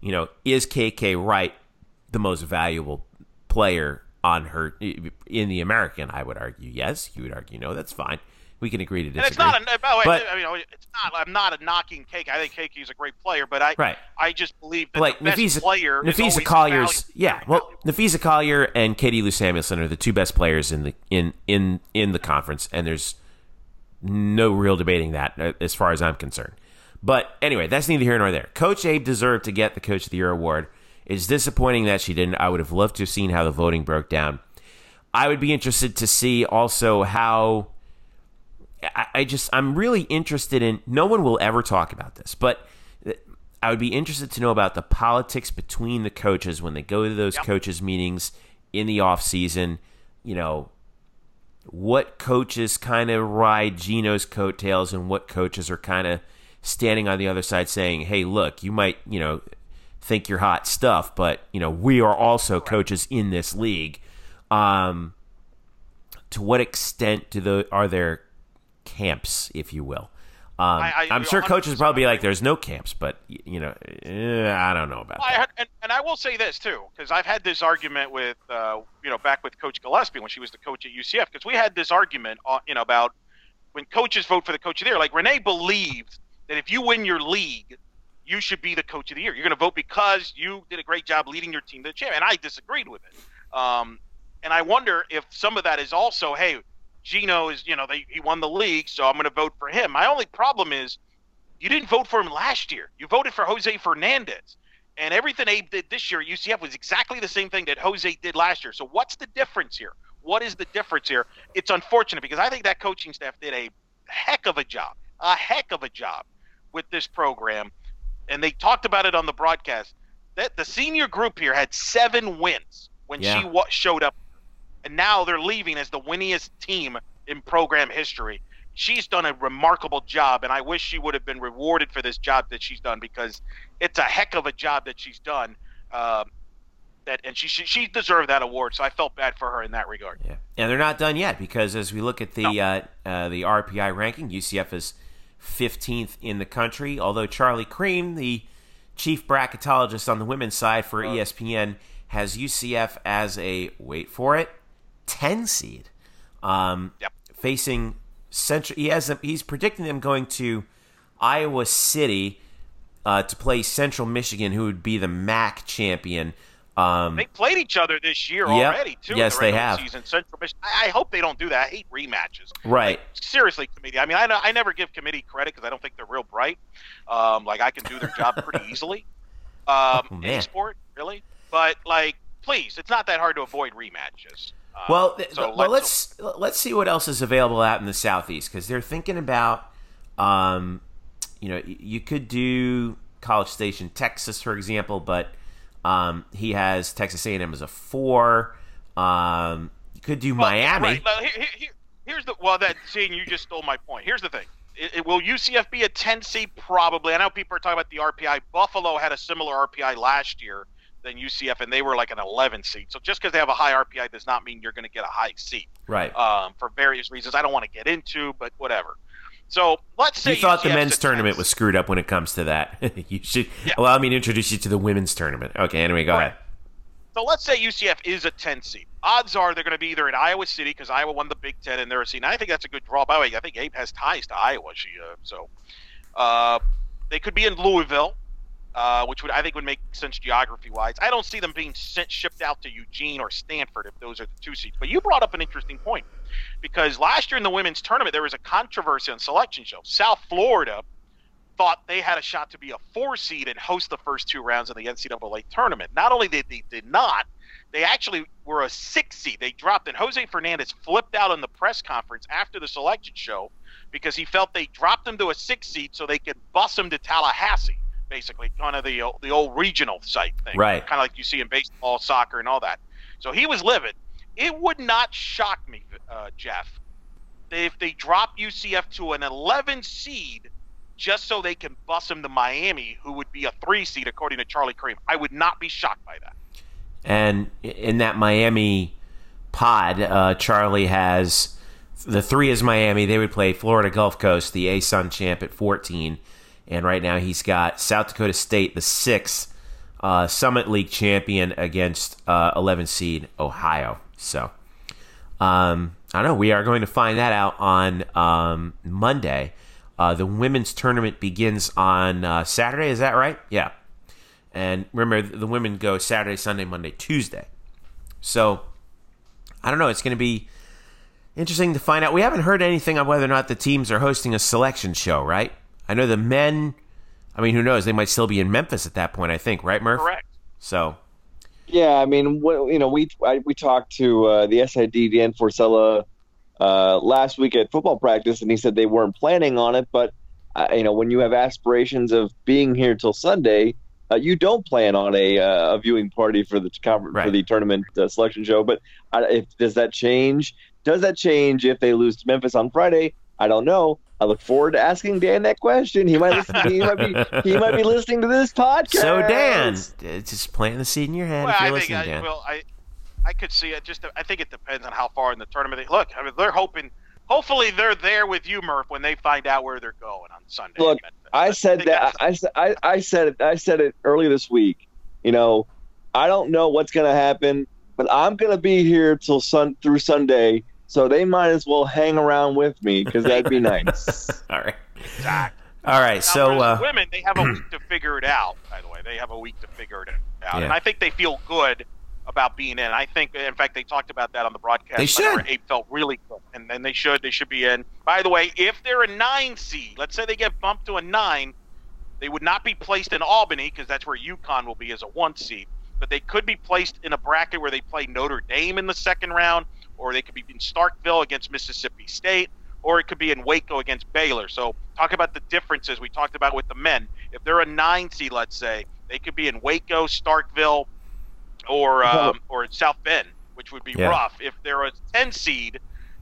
you know, is KK Wright the most valuable player on her in the American. I would argue yes. You would argue no. That's fine. We can agree to disagree. And it's not. A, by the way, but, I mean, oh, it's not. I'm not a knocking Cake. I think Cake is a great player, but I right. I just believe that like, the best Napheesa, player. Napheesa Collier's. Yeah. Well, Napheesa Collier and Katie Lou Samuelson are the two best players in the in in in the conference, and there's no real debating that uh, as far as I'm concerned. But anyway, that's neither here nor there. Coach Abe deserved to get the Coach of the Year award. It's disappointing that she didn't. I would have loved to have seen how the voting broke down. I would be interested to see also how. I, I just, I'm really interested in. No one will ever talk about this, but I would be interested to know about the politics between the coaches when they go to those yep. coaches meetings in the off season. You know, what coaches kind of ride Geno's coattails and what coaches are kind of standing on the other side saying, "Hey, look, you might, you know, think you're hot stuff, but you know we are also coaches in this league. Um, to what extent do the are there camps, if you will? Um, I, am sure coaches probably be like, "There's no camps," but you know, eh, I don't know about that. and, and, I will say this too, because I've had this argument with, uh, you know, back with Coach Gillespie when she was the coach at UCF, because we had this argument, on, you know, about when coaches vote for the coach of the year. Like Renee believed that if you win your league, you should be the coach of the year. You're going to vote because you did a great job leading your team to the champ. And I disagreed with it. Um, and I wonder if some of that is also, hey, Geno is, you know, they, he won the league, so I'm going to vote for him. My only problem is you didn't vote for him last year. You voted for Jose Fernandez. And everything Abe did this year at UCF was exactly the same thing that Jose did last year. So what's the difference here? What is the difference here? It's unfortunate because I think that coaching staff did a heck of a job, a heck of a job with this program and they talked about it on the broadcast. That the senior group here had seven wins when yeah. she showed up, and now they're leaving as the winningest team in program history. She's done a remarkable job, and I wish she would have been rewarded for this job that she's done because it's a heck of a job that she's done. Uh, that and she, she, she deserved that award, so I felt bad for her in that regard. Yeah, and they're not done yet because as we look at the no. uh, uh, the RPI ranking, UCF is 15th in the country. Although Charlie Creme, the chief bracketologist on the women's side for ESPN, has UCF as a wait for it 10 seed, um, yep. facing Central. He has a, he's predicting them going to Iowa City uh, to play Central Michigan, who would be the MAC champion. Um, They played each other this year Yep. already too. Yes, the they have. Season. Central Michigan. I, I hope they don't do that. I hate rematches. right. Seriously, committee. I mean, I, I never give committee credit because I don't think they're real bright. Um, like I can do their job pretty easily. Um, Oh, any sport, really. But like, please, it's not that hard to avoid rematches. Um, Well, so well, let's let's see what else is available out in the southeast because they're thinking about, um, you know, y- you could do College Station, Texas, for example, but um, he has Texas A&M as a four. Um, you could do Well, Miami. right. Here- here- here- here's the well. That seeing you just stole my point. Here's the thing. It, it- will UCF be a 10 seed? Probably. I know people are talking about the RPI. Buffalo had a similar RPI last year than UCF, and they were like an 11 seed. So just because they have a high RPI does not mean you're going to get a high seed. Right. Um, for various reasons, I don't want to get into, but whatever. So let's say you thought the men's a 10 tournament was screwed up when it comes to that. you should Yeah. allow me to introduce you to the women's tournament. Okay. Anyway, go Right. ahead. So let's say UCF is a 10 seed. Odds are they're going to be either in Iowa City because Iowa won the Big Ten and they're a seed. And I think that's a good draw. By the way, I think Abe has ties to Iowa. She uh, so uh, they could be in Louisville, uh, which would I think would make sense geography wise. I don't see them being sent shipped out to Eugene or Stanford if those are the two seeds. But you brought up an interesting point because last year in the women's tournament there was a controversy on selection show. South Florida thought they had a shot to be a four seed and host the first two rounds of the NCAA tournament. Not only did they did not, they actually were a six seed. They dropped, and Jose Fernandez flipped out in the press conference after the selection show because he felt they dropped them to a six seed so they could bus them to Tallahassee, basically, kind of the the old regional site thing, Right. Kind of like you see in baseball, soccer, and all that. So he was livid. It would not shock me, uh, Jeff, if they drop UCF to an 11 seed just so they can bus him to Miami, who would be a three seed according to Charlie Creme. I would not be shocked by that. And in that Miami pod, uh, Charlie has the three is Miami. They would play Florida Gulf Coast, the ASUN champ at 14. And right now he's got South Dakota State, the sixth uh, Summit League champion, against uh, 11 seed Ohio. So um, I don't know. We are going to find that out on um, Monday. Uh, the women's tournament begins on uh, Saturday. Is that right? Yeah. And remember, the women go Saturday, Sunday, Monday, Tuesday. So I don't know. It's going to be interesting to find out. We haven't heard anything on whether or not the teams are hosting a selection show, right? I know the men. I mean, who knows? They might still be in Memphis at that point. I think, right, Murph? Correct. So Yeah, I mean, what, you know, we I, we talked to uh, the SID Dan Forcella uh, last week at football practice, and he said they weren't planning on it. But uh, you know, when you have aspirations of being here till Sunday, uh, you don't plan on a, uh, a viewing party for the conference for the tournament uh, selection show. But uh, if does that change? Does that change if they lose to Memphis on Friday? I don't know. I look forward to asking Dan that question. He might listen. he might be. He might be listening to this podcast. So Dan, uh, just plant the seed in your head Well, if you're I think I, Dan. well, I I could see it. Just I think it depends on how far in the tournament they look. I mean, they're hoping. Hopefully, they're there with you, Murph, when they find out where they're going on Sunday. Look, in Memphis. I said that. I, I, I said it. I said it early this week. You know, I don't know what's going to happen, but I'm going to be here till sun through Sunday. So they might as well hang around with me because that'd be nice. All right. Exactly. All right. Now, So uh, women, they have a week to figure it out. By the way, they have a week to figure it out, Yeah. and I think they feel good about being in. I think, in fact, they talked about that on the broadcast. They should. where Abe felt really good, and then they should. They should be in. By the way, if they're a nine seed, let's say they get bumped to a nine, they would not be placed in Albany because that's where UConn will be as a one seed. But they could be placed in a bracket where they play Notre Dame in the second round, or they could be in Starkville against Mississippi State, or it could be in Waco against Baylor. So talk about the differences we talked about with the men. If they're a nine seed, let's say, they could be in Waco, Starkville, or um, or South Bend, which would be Yeah. rough. If they're a ten seed,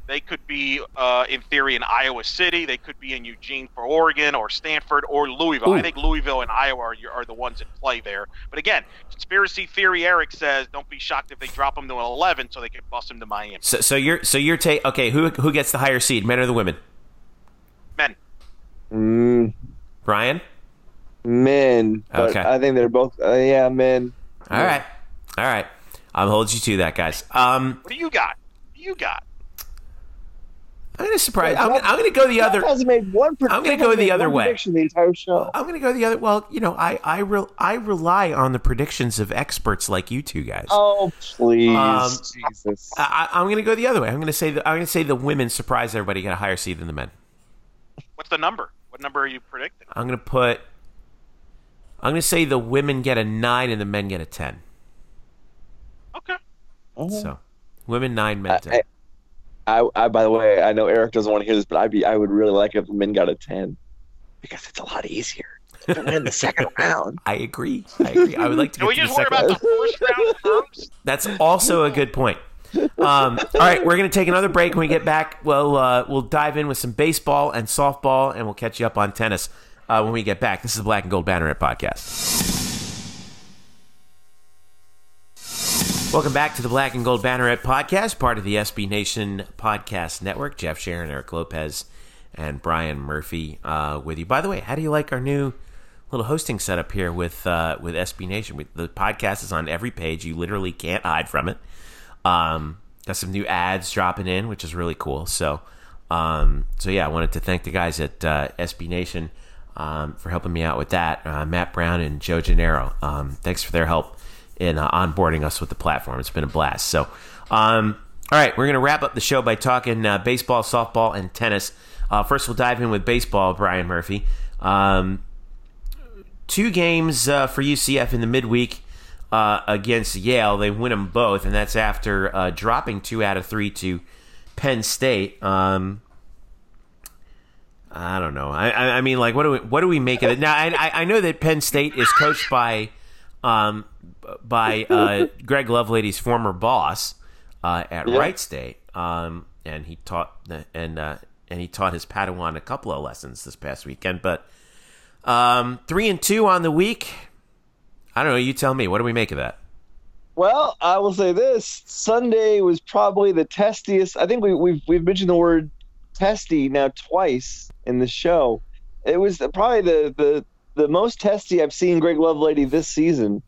they could be uh, in theory in Iowa City. They could be in Eugene for Oregon, or Stanford, or Louisville. Ooh. I think Louisville and Iowa are, are the ones in play there. But again, conspiracy theory. Eric says, don't be shocked if they drop them to an eleven, so they can bust them to Miami. so, so you're so you're take okay. Who who gets the higher seed, men or the women? Men, mm, Brian. men, but Okay. I think they're both. Uh, yeah, men. All right. All right. I'll hold you to that, guys. Um, what do you got? What do you got? I'm gonna surprise. I'm, I'm gonna go the Jeff other. hasn't made one. Pre- I'm gonna go the other way. Prediction the entire show. I'm gonna go the other. Well, you know, I I re, I rely on the predictions of experts like you two guys. Oh please, Um, Jesus! I, I- I'm gonna go the other way. I'm gonna say the, I'm gonna say the women surprise everybody, get a higher seed than the men. What's the number? What number are you predicting? I'm gonna put. I'm gonna say the women get a nine and the men get a ten. Okay. So, women nine, men ten. I, I, by the way, I know Eric doesn't want to hear this, but I'd be, I would really like if the men got a ten because it's a lot easier to win the second round. I agree. I agree. I would like to. Can Get we to the just worry second- about the first round first? That's also a good point. Um, all right, we're going to take another break. When we get back, we'll uh, we'll dive in with some baseball and softball, and we'll catch you up on tennis uh, when we get back. This is the Black and Gold Banneret podcast. Welcome back to the Black and Gold Banneret podcast, part of the SB Nation podcast network. Jeff Sharon, Eric Lopez, and Brian Murphy uh, with you. By the way, how do you like our new little hosting setup here with uh, with SB Nation? We, the podcast is on every page. You literally can't hide from it. Um, got some new ads dropping in, which is really cool. So, um, so yeah, I wanted to thank the guys at uh, SB Nation um, for helping me out with that. Uh, Matt Brown and Joe Gennaro. Um, thanks for their help in uh, onboarding us with the platform. It's been a blast. So, um, all right, we're going to wrap up the show by talking uh, baseball, softball, and tennis. Uh, first, we'll dive in with baseball, Brian Murphy. Um, two games uh, for UCF in the midweek uh, against Yale. They win them both, and that's after uh, dropping two out of three to Penn State. Um, I don't know. I, I, I mean, like, what do we what do we make of it? Now, I, I- I know that Penn State is coached by um, by uh, Greg Lovelady's former boss uh, at Yeah. Wright State, um, and he taught and uh, and he taught his Padawan a couple of lessons this past weekend. But um, three and two on the week. I don't know. You tell me. What do we make of that? Well, I will say this: Sunday was probably the testiest. I think we, we've we've mentioned the word testy now twice in the show. It was probably the the the most testy I've seen Greg Lovelady this season.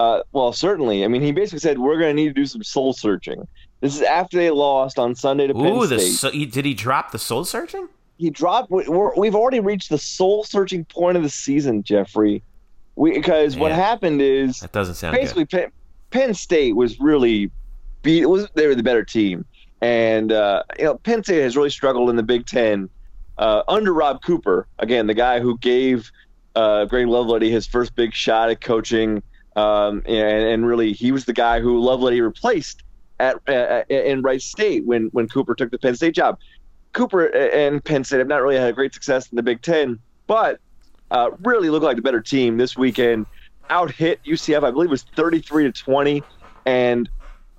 Uh, well, certainly. I mean, he basically said we're going to need to do some soul searching. This is after they lost on Sunday to Penn Ooh, the State. so, did he drop the soul searching? he dropped. we- We're, we've already reached the soul searching point of the season, Jeffrey. We because what happened is That doesn't sound basically good. Penn, Penn State was really beat. Was they were the better team, and uh, you know Penn State has really struggled in the Big Ten uh, under Rob Cooper. Again, the guy who gave uh, Greg Lovelady his first big shot at coaching, um, and, and really he was the guy who Lovelady replaced at uh, in Wright State when when Cooper took the Penn State job. Cooper and Penn State have not really had great success in the Big Ten, but uh, really look like the better team this weekend. Out hit UCF, I believe it was 33 to 20. And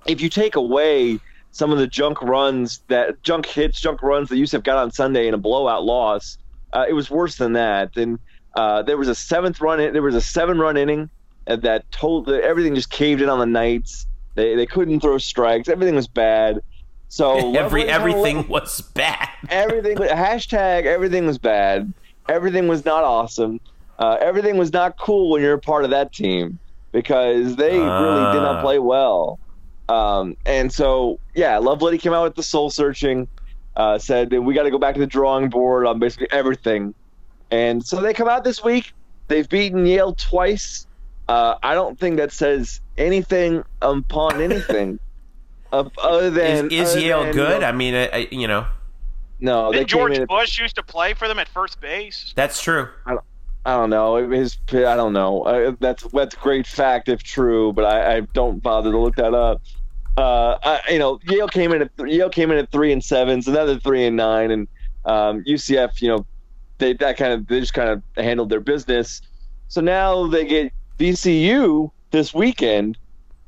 if you take away some of the junk runs that junk hits, junk runs that UCF got on Sunday in a blowout loss, uh, it was worse than that. And uh, there was a seventh run, there was a seven run inning that told everything just caved in on the Knights. They, they couldn't throw strikes. Everything was bad. So Every everything was bad. everything hashtag everything was bad everything was not awesome uh, everything was not cool when you're a part of that team because they really did Ah. not play well um, and so yeah lovelady came out with the soul searching uh, said that we got to go back to the drawing board on basically everything and so they come out this week they've beaten yale twice uh, i don't think that says anything upon anything uh, other than Is, is other Yale than, good? you know, I mean, I, I, you know, no, they Didn't George in at- Bush used to play for them at first base? that's true. I don't know. His, I don't know. Uh, that's that's great fact if true, but I, I don't bother to look that up. Uh, I, you know, Yale came in at Yale came in at three and sevens, another three and nine, and um, UCF, you know, they that kind of they just kind of handled their business. So now they get VCU this weekend.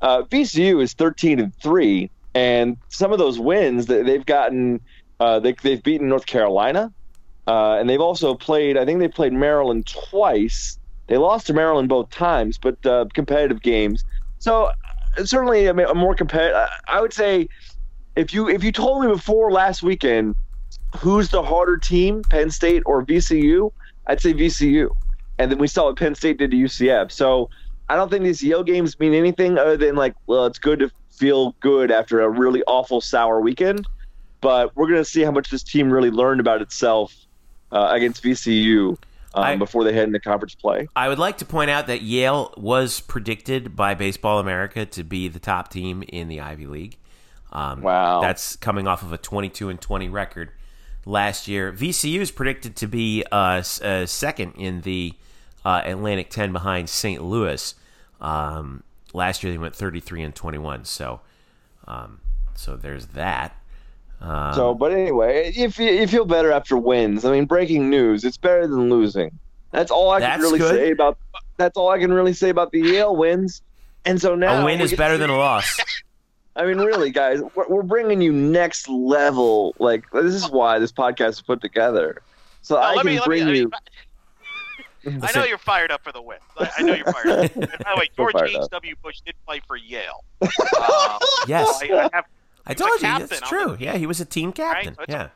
Uh, VCU is thirteen and three, and some of those wins that they've gotten, uh, they, they've beaten North Carolina. Uh, and they've also played. I think they played Maryland twice. They lost to Maryland both times, but uh, competitive games. So certainly a, a more competitive. I would say if you if you told me before last weekend who's the harder team, Penn State or VCU, I'd say VCU. And then we saw what Penn State did to UCF. So I don't think these Yale games mean anything other than like, well, it's good to feel good after a really awful sour weekend. but we're going to see how much this team really learned about itself uh, against VCU um, I- before they head into conference play. I would like to point out that Yale was predicted by Baseball America to be the top team in the Ivy League. Um, Wow. That's coming off of a 22 and 20 record last year. VCU is predicted to be uh, uh, second in the uh, Atlantic 10 behind St. Louis. Um, last year they went 33 and 21. So, um, so there's that. Um, So, but anyway, if you, you feel better after wins, I mean, breaking news, it's better than losing. That's all I That's can really good. say about. That's all I can really say about the Yale wins. And so now a win is better than a loss. I mean, really, guys, we're, we're bringing you next level. Like this is why this podcast is put together. So No, I let can me, let me, bring I mean, you. I know you're fired up for the win. I I know you're fired up. And by the way, George fired H. up. W. Bush did play for Yale. Um, Yes. I, I have, I He was a told you captain that's true. the Yeah, he was a team captain. So it's- yeah.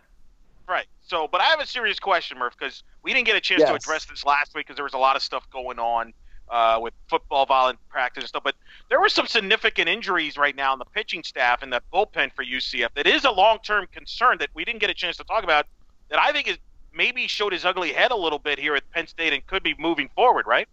right. So, but I have a serious question, Murph, because we didn't get a chance to address this last week because there was a lot of stuff going on uh, with football violent practice and stuff. But there were some significant injuries right now in the pitching staff and the bullpen for UCF. That is a long-term concern that we didn't get a chance to talk about. That I think is maybe showed his ugly head a little bit here at Penn State and could be moving forward. Right.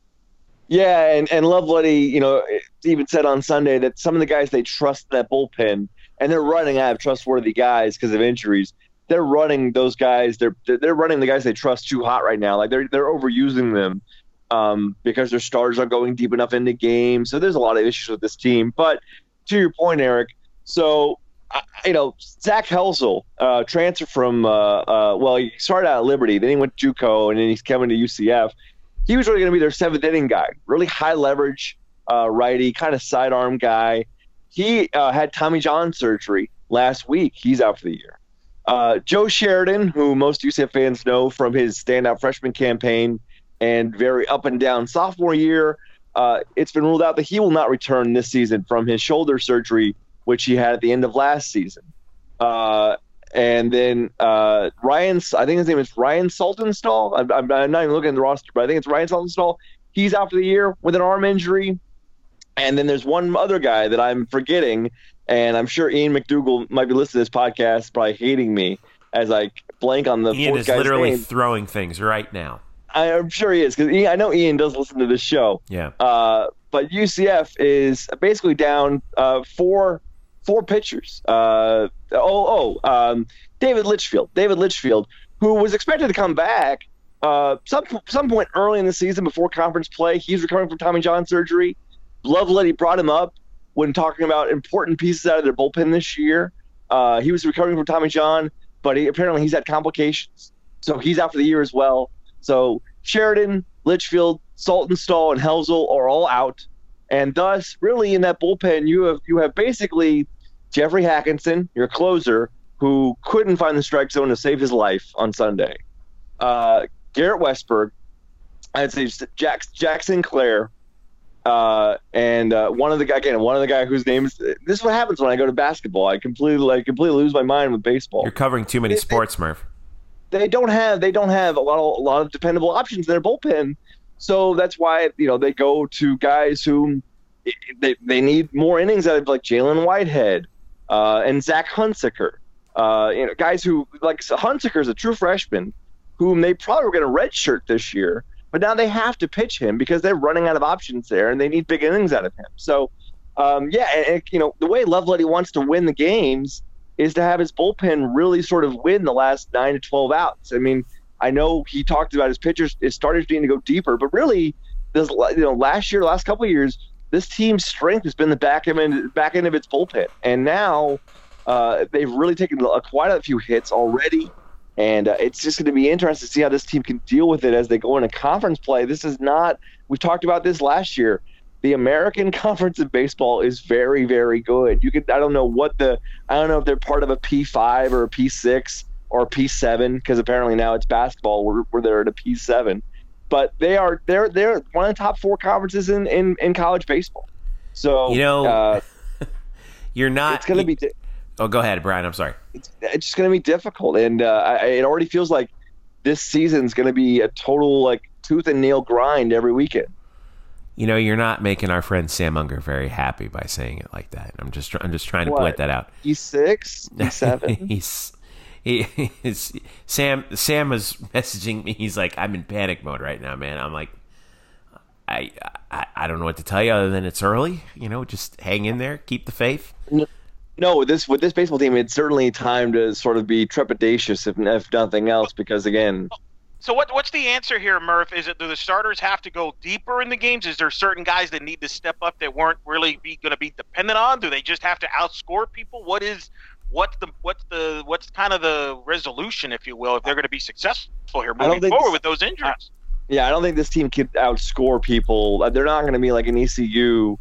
Yeah, and and Lovelady, you know, even said on Sunday that some of the guys they trust that bullpen, and they're running out of trustworthy guys because of injuries. They're running those guys. They're they're running the guys they trust too hot right now. Like they're they're overusing them um, because their stars aren't going deep enough into games. So there's a lot of issues with this team. But to your point, Eric, so I- you know Zach Helsel, uh, transfer from uh, uh, well, he started out at Liberty, then he went to JUCO, and then he's coming to UCF he was really going to be their seventh inning guy. Really high leverage uh, righty, kind of sidearm guy. He uh, had Tommy John surgery last week. He's out for the year. Uh, Joe Sheridan, who most UCF fans know from his standout freshman campaign and very up and down sophomore year, it's been ruled out that he will not return this season from his shoulder surgery, which he had at the end of last season. Uh, and then uh, Ryan, I think his name is Ryan Saltonstall. I'm, I'm, I'm not even looking at the roster, but I think it's Ryan Saltonstall. He's out for the year with an arm injury. And then there's one other guy that I'm forgetting, and I'm sure Ian McDougal might be listening to this podcast, probably hating me as I blank on the Ian fourth is guy's literally name. throwing things right now. I, I'm sure he is because I know Ian does listen to this show. Yeah. Uh, but UCF is basically down uh, four four pitchers. Uh, oh, oh, um, David Litchfield. David Litchfield, who was expected to come back uh, some some point early in the season before conference play. He's recovering from Tommy John surgery. Lovelady brought him up when talking about important pieces out of their bullpen this year. Uh, he was recovering from Tommy John, but he, apparently he's had complications, so he's out for the year as well. So Sheridan, Litchfield, Saltonstall, and Helsel are all out, and thus, really, in that bullpen, you have you have basically Jeffrey Hackinson, your closer, who couldn't find the strike zone to save his life on Sunday. Uh, Garrett Westberg, I'd say Jack Jack Sinclair, uh, and uh, one of the guy again, one of the guy whose name is. This is what happens when I go to basketball. I completely, I completely lose my mind with baseball You're covering too many They- sports, Murph. they don't have they don't have a lot of a lot of dependable options in their bullpen. So that's why you know they go to guys who they, they need more innings out of like Jalen Whitehead uh, and Zach Hunsaker. Uh, you know, guys who like Hunsaker is a true freshman, whom they probably were going to redshirt this year, but now they have to pitch him because they're running out of options there, and they need big innings out of him. So, um, yeah, and, and, you know the way Lovelady wants to win the games is to have his bullpen really sort of win the last nine to twelve outs. I mean, I know he talked about his pitchers, his starters needing to go deeper, but really, this you know last year, last couple years, this team's strength has been the back end back end of its bullpen, and now uh, they've really taken a, quite a few hits already. And uh, it's just going to be interesting to see how this team can deal with it as they go into conference play. This is not, we talked about this last year. The American Conference of Baseball is very, very good. You could, I don't know what the, I don't know if they're part of a P5 or a P6 or a P7, because apparently now it's basketball where, where they're at a P7. But they are, they're, they're one of the top four conferences in, in, in college baseball. So, You know, uh, You're not. it's going to be, di- Oh, go ahead, Brian. I'm sorry. it's, it's just going to be difficult. And uh, I, it already feels like this season's going to be a total like tooth and nail grind every weekend. You know, you're not making our friend Sam Unger very happy by saying it like that. I'm just, I'm just trying to What? point that out. He's six, he's seven. he's he his, Sam Sam was messaging me. He's like, I'm in panic mode right now, man. I'm like, I, I I don't know what to tell you other than it's early. You know, just hang in there, keep the faith. No, with this with this baseball team, it's certainly time to sort of be trepidatious, if, if nothing else, because again, So what what's the answer here, Murph? Is it do the starters have to go deeper in the games? Is there certain guys that need to step up that weren't really be going to be dependent on? Do they just have to outscore people? What is what's the what's the what's kind of the resolution, if you will, if they're going to be successful here moving forward this- with those injuries? yeah, I don't think this team could outscore people. Uh, They're not going to be like an ECU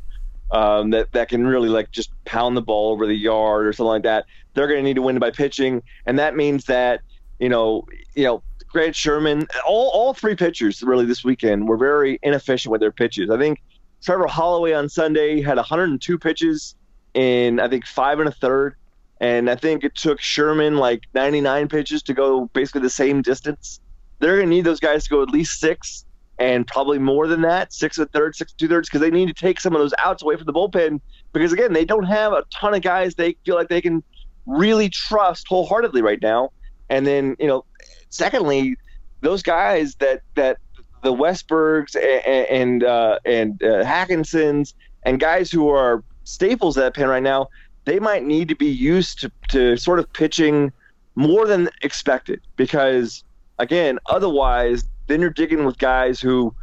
um, that that can really like just pound the ball over the yard or something like that. They're going to need to win by pitching, and that means that you know, you know, Grant Sherman, all all three pitchers really this weekend were very inefficient with their pitches. I think Trevor Holloway on Sunday had 102 pitches in I think five and a third, and I think it took Sherman like 99 pitches to go basically the same distance. They're going to need those guys to go at least six and probably more than that, six and a third, six and two thirds, because they need to take some of those outs away from the bullpen. Because again, they don't have a ton of guys they feel like they can really trust wholeheartedly right now. And then, you know, secondly, those guys that that the Westbergs and and uh, and uh, Hackinsons and guys who are staples at that pen right now, they might need to be used to, to sort of pitching more than expected because again, otherwise, then you're digging with guys who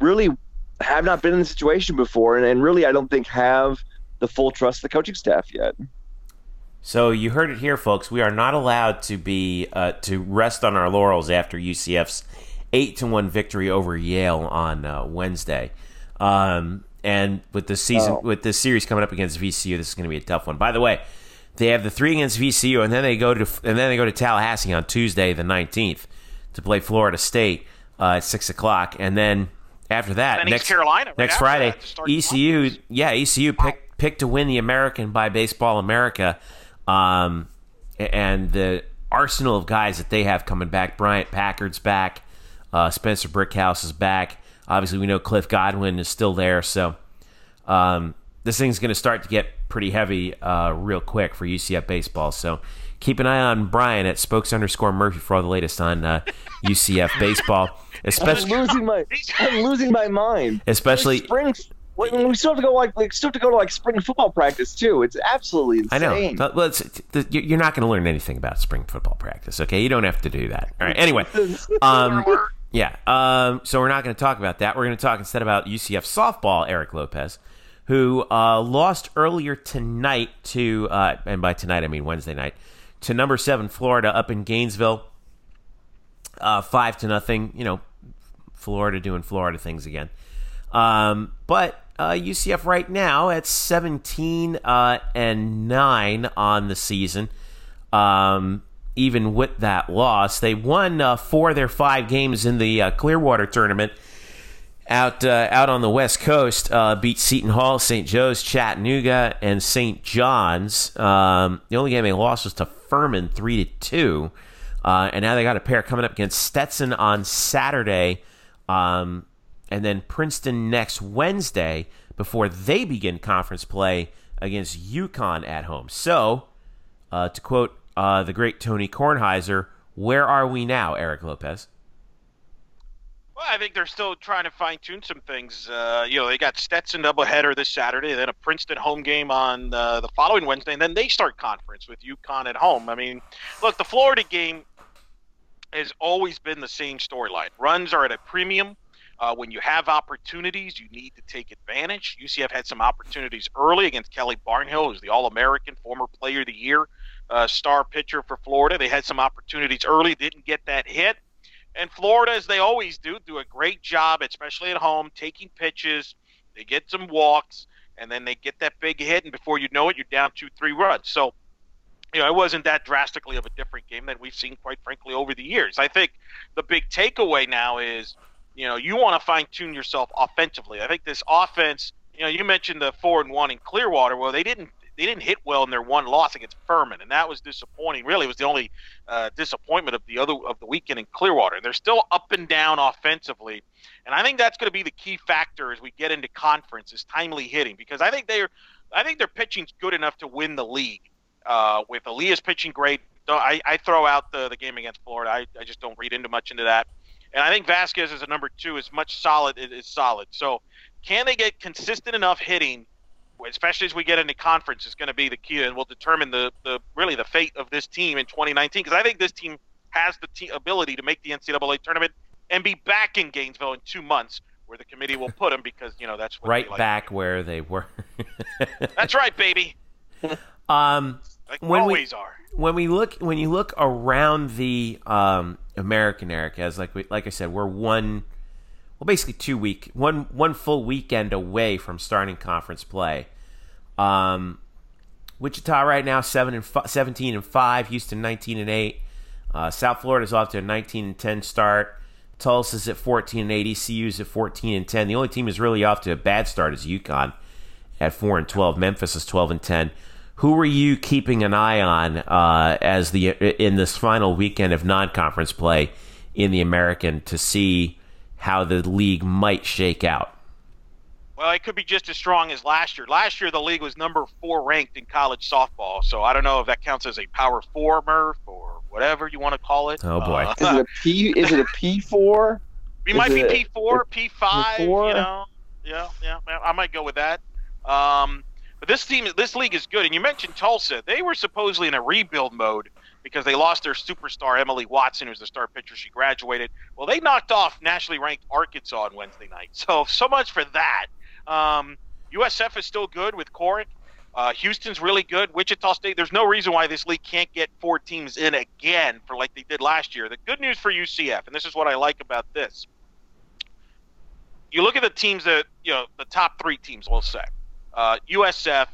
really have not been in the situation before, and, and really, I don't think have the full trust of the coaching staff yet. So you heard it here, folks. We are not allowed to be uh, to rest on our laurels after UCF's eight to one victory over Yale on uh, Wednesday. Um, and with the season, Oh. with the series coming up against VCU, this is going to be a tough one. By the way, they have the three against VCU, and then they go to and then they go to Tallahassee on Tuesday, the nineteenth, to play Florida State uh, at six o'clock, and then after that, Then next Carolina right next Friday, that to start the ECU, yeah, ECU picked picked to win the American by Baseball America, um, and the arsenal of guys that they have coming back. Bryant Packard's back, uh, Spencer Brickhouse is back. Obviously, we know Cliff Godwin is still there, so um, this thing's going to start to get pretty heavy uh, real quick for UCF baseball. So keep an eye on Brian at spokes underscore Murphy for all the latest on uh, UCF baseball, Especially, I'm losing my I'm losing my mind. especially. spring. We still have to go like, like still have to go to like spring football practice too. It's absolutely I know. But- Well, you're not going to learn anything about spring football practice. Okay, you don't have to do that. All right. Anyway, um, yeah. Um, so we're not going to talk about that. We're going to talk instead about UCF softball. Eric Lopez, who uh, lost earlier tonight to, uh, and by tonight I mean Wednesday night, to number seven Florida up in Gainesville, uh, five to nothing. You know, Florida doing Florida things again. Um, but uh, UCF right now at 17 uh, and 9 on the season. Um, even with that loss, they won uh, four of their five games in the uh, Clearwater tournament out uh, out on the West Coast. Uh, beat Seton Hall, St. Joe's, Chattanooga, and St. John's. Um, the only game they lost was to Furman, three to two. Uh, and now they got a pair coming up against Stetson on Saturday, um, and then Princeton next Wednesday before they begin conference play against UConn at home. So, uh, to quote uh, the great Tony Kornheiser, where are we now, Eric Lopez? Well, I think they're still trying to fine tune some things. Uh, you know, they got Stetson doubleheader this Saturday, then a Princeton home game on uh, the following Wednesday, and then they start conference with UConn at home. I mean, look, the Florida game has always been the same storyline. Runs are at a premium. Uh, when you have opportunities, you need to take advantage. UCF had some opportunities early against Kelly Barnhill, who's the All American, former Player of the Year, uh, star pitcher for Florida. They had some opportunities early, didn't get that hit. And Florida, as they always do, do a great job, especially at home, taking pitches. They get some walks, and then they get that big hit, and before you know it, you're down two, three runs. So, you know, it wasn't that drastically of a different game than we've seen, quite frankly, over the years. I think the big takeaway now is, you know, you want to fine tune yourself offensively. I think this offense, you know, you mentioned the four and one in Clearwater. Well, they didn't they didn't hit well in their one loss against Furman, and that was disappointing. Really, it was the only uh, disappointment of the other of the weekend in Clearwater. And they're still up and down offensively, and I think that's going to be the key factor as we get into conference is timely hitting because I think they're I think their pitching's good enough to win the league. Uh, with Elias pitching great, I, I throw out the, the game against Florida. I, I just don't read into much into that. And I think Vasquez as a number two is much solid. Is solid. So can they get consistent enough hitting, especially as we get into conference, is going to be the key and will determine the, the really the fate of this team in 2019. Because I think this team has the t- ability to make the NCAA tournament and be back in Gainesville in two months, where the committee will put them because you know that's right like. back where they were. That's right, baby. um, Like When we- always are. when we look when you look around the um, American Eric, as like we, like I said, we're one well basically two week one one full weekend away from starting conference play. Um, Wichita right now seven and fi- seventeen and five, Houston nineteen and eight. Uh, South Florida's off to a nineteen and ten start. Tulsa's at fourteen and eight. ECU's at fourteen and ten. The only team is really off to a bad start is UConn at four and twelve. Memphis is twelve and ten. Who are you keeping an eye on uh, as the in this final weekend of non-conference play in the American to see how the league might shake out? Well, it could be just as strong as last year. Last year, the league was number four ranked in college softball. So I don't know if that counts as a power four, Murph, or whatever you want to call it. Oh, boy. Uh, Is it a P? Is it a P four? we is might be P four, P five. You P4? know, yeah, yeah. yeah, I might go with that. Um, but this team, this league is good. And you mentioned Tulsa; they were supposedly in a rebuild mode because they lost their superstar Emily Watson, who's the star pitcher. She graduated. Well, they knocked off nationally ranked Arkansas on Wednesday night. So, so much for that. Um, USF is still good with Corrick. Uh, Houston's really good. Wichita State. There's no reason why this league can't get four teams in again for like they did last year. The good news for UCF, and this is what I like about this. You look at the teams that you know, the top three teams, we'll say, uh, USF,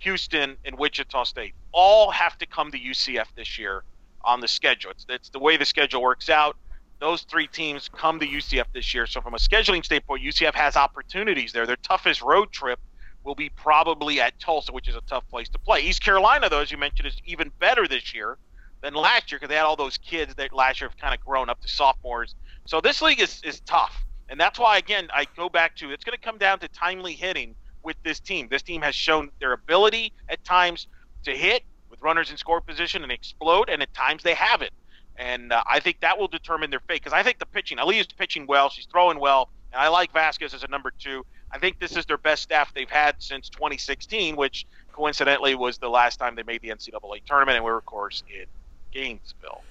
Houston, and Wichita State, all have to come to UCF this year on the schedule. It's, it's the way the schedule works out. Those three teams come to UCF this year. So from a scheduling standpoint, UCF has opportunities there. Their toughest road trip will be probably at Tulsa, which is a tough place to play. East Carolina, though, as you mentioned, is even better this year than last year because they had all those kids that last year have kind of grown up to sophomores. So this league is, is tough. And that's why, again, I go back to it's going to come down to timely hitting with this team. This team has shown their ability at times to hit with runners in score position and explode, and at times they haven't. And uh, I think that will determine their fate because I think the pitching, Aaliyah's pitching well, she's throwing well, and I like Vasquez as a number two. I think this is their best staff they've had since 2016, which coincidentally was the last time they made the NCAA tournament, and we were, of course, in Gainesville.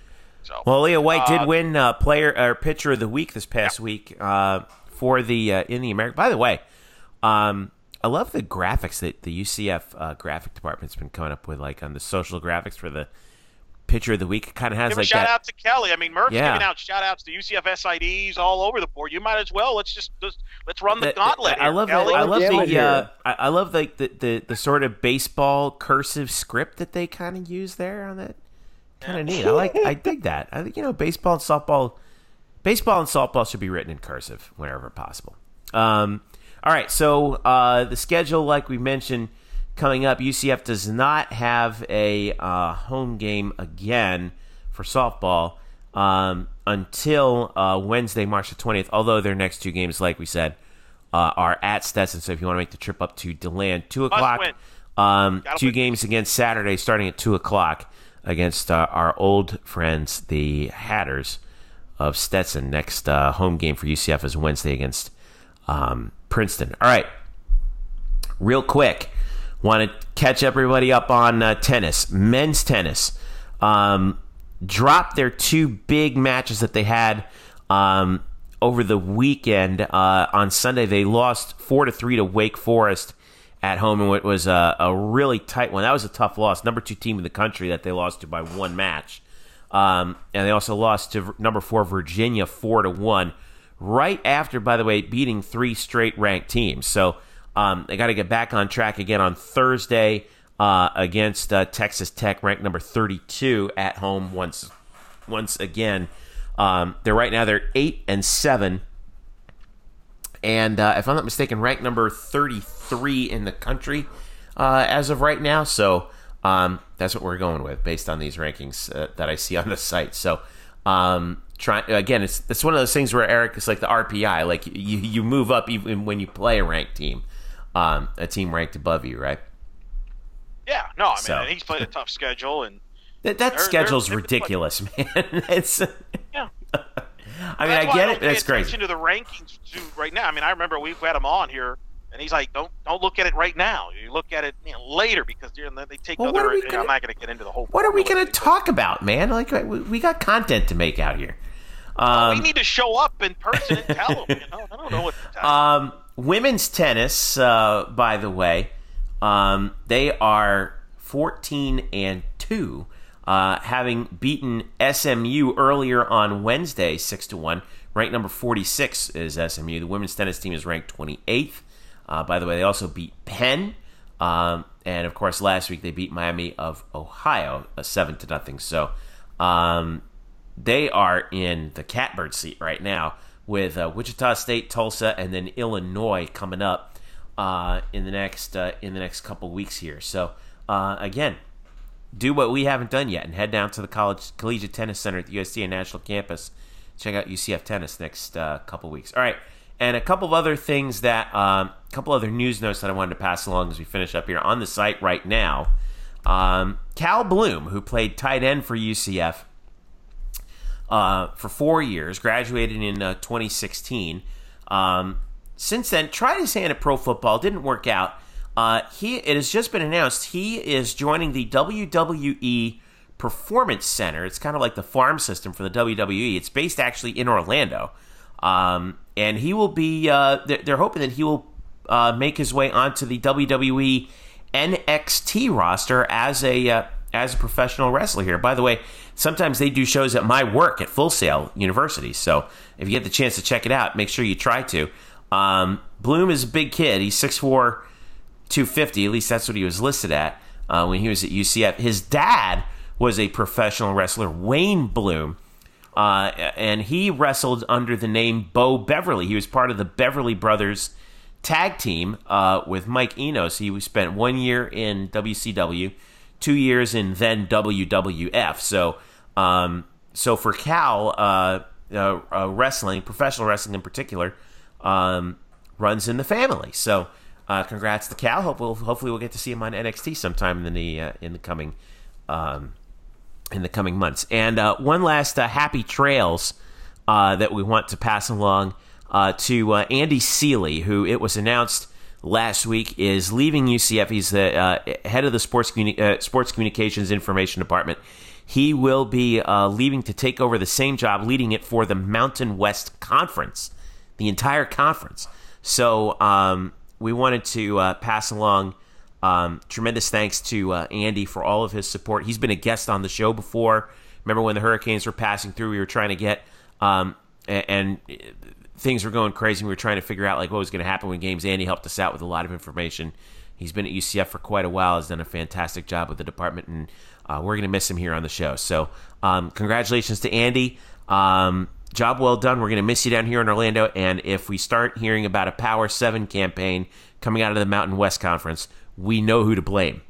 So, Well, Leah White did Uh, win uh, player or pitcher of the week this past week uh, for the uh, in the American. By the way, um, I love the graphics that the UCF uh, graphic department's been coming up with, like on the social graphics for the pitcher of the week. It kind of has give like a shout that. out to Kelly. I mean, Murph's Yeah. giving out shout outs to UCF SIDs all over the board. You might as well. Let's just, just let's run the the- gauntlet. I here, love the, I love Gamut the uh. I, I love like the, the the sort of baseball cursive script that they kind of use there on that. Kind of neat. I like. I dig that. I think you know baseball and softball, baseball and softball should be written in cursive whenever possible. Um, all right. So uh, the schedule, like we mentioned, coming up, UCF does not have a uh, home game again for softball um, until uh, Wednesday, March the twentieth. Although their next two games, like we said, uh, are at Stetson. So if you want to make the trip up to Deland, two o'clock. Um, two win. games against Saturday, starting at two o'clock against uh, our old friends, the Hatters of Stetson. Next uh, home game for UCF is Wednesday against um, Princeton. All right, real quick, want to catch everybody up on uh, tennis, men's tennis. Um, dropped their two big matches that they had um, over the weekend. Uh, on Sunday, they lost four to three to Wake Forest at home, and it was a, a really tight one. That was a tough loss. Number two team in the country that they lost to by one match, um, and they also lost to number four Virginia four to one. Right after, by the way, beating three straight ranked teams. So um, they got to get back on track again on Thursday uh, against uh, Texas Tech, ranked number 32 at home once once again. Um, they're right now they're eight and seven, and uh, if I'm not mistaken, ranked number 33 in the country uh, as of right now. So um, that's what we're going with based on these rankings uh, that I see on the site. So um, try again. It's it's one of those things where Eric is like the RPI. Like you you move up even when you play a ranked team, um, a team ranked above you, right? Yeah, no, I mean, So. he's played a tough schedule, and That, that They're- schedule's they're- ridiculous, man. it's. Yeah. I mean, I get don't it. That's crazy. attention to the rankings too right now. I mean, I remember we've had him on here, and he's like, "Don't don't look at it right now. You look at it you know, later because they're, they take Well, what other." are we I'm gonna- not going to get into the whole. What are we going to talk about, man? Like, we, we got content to make out here. Um, we need to show up in person and tell them. You know, I don't know what to tell. Um, women's tennis, uh, by the way, um, they are 14 and 2, uh, having beaten SMU earlier on Wednesday, 6 to 1. Ranked number 46 is SMU. The women's tennis team is ranked 28th. Uh, by the way, they also beat Penn. Um, and of course, last week they beat Miami of Ohio, a 7 to nothing. So, um, they are in the catbird seat right now with uh, Wichita State, Tulsa, and then Illinois coming up uh, in the next uh, in the next couple weeks here. So uh, again, do what we haven't done yet and head down to the college collegiate tennis center at the USTA National Campus. Check out UCF tennis next uh, couple weeks. All right, and a couple of other things that um, a couple other news notes that I wanted to pass along as we finish up here on the site right now. Um, Cal Bloom, who played tight end for UCF uh, for four years, graduated in uh, 2016. Um, since then, tried his hand at pro football, didn't work out. Uh, he it has just been announced he is joining the WWE Performance Center. It's kind of like the farm system for the WWE. It's based actually in Orlando, um, and he will be. Uh, they're, they're hoping that he will uh, make his way onto the WWE NXT roster as a uh, as a professional wrestler here. By the way, sometimes they do shows at my work at Full Sail University. So if you get the chance to check it out, make sure you try to. Um, Bloom is a big kid. He's 6'4", 250. At least that's what he was listed at uh, when he was at UCF. His dad was a professional wrestler, Wayne Bloom. Uh, and he wrestled under the name Bo Beverly. He was part of the Beverly Brothers tag team uh, with Mike Enos. He spent one year in WCW, two years in then WWF. So, um, so for Cal, uh, uh, uh, wrestling, professional wrestling in particular, um, runs in the family. So, uh, congrats to Cal. Hope we'll, hopefully we'll get to see him on NXT sometime in the uh, in the coming um, in the coming months. And uh, one last happy trails that we want to pass along to Andy Seeley, who it was announced last week is leaving UCF. He's the uh, head of the sports communi- uh, sports communications information department. He will be uh, leaving to take over the same job, leading it for the Mountain West Conference, the entire conference. So um, we wanted to uh, pass along um, tremendous thanks to uh, Andy for all of his support. He's been a guest on the show before. Remember when the hurricanes were passing through? We were trying to get um, and, things were going crazy. We were trying to figure out like what was going to happen with games. Andy helped us out with a lot of information. He's been at UCF for quite a while. Has done a fantastic job with the department, and uh, we're going to miss him here on the show. So, um, congratulations to Andy. Um, job well done. We're going to miss you down here in Orlando. And if we start hearing about a Power Seven campaign coming out of the Mountain West Conference, we know who to blame.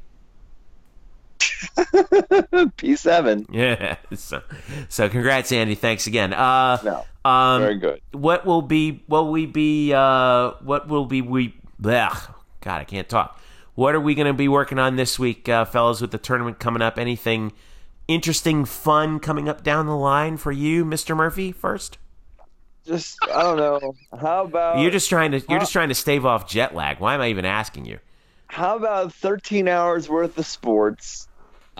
P7. Yeah. So, so congrats, Andy. Thanks again. Uh, No, um, very good. what will be? What Will we be? Uh, what will be? We. Blech. God, I can't talk. What are we going to be working on this week, uh, fellas? With the tournament coming up, anything interesting, fun coming up down the line for you, Mister Murphy? First, Just I don't know. How about you're just trying to you're just trying to stave off jet lag. Why am I even asking you? how about 13 hours worth of sports?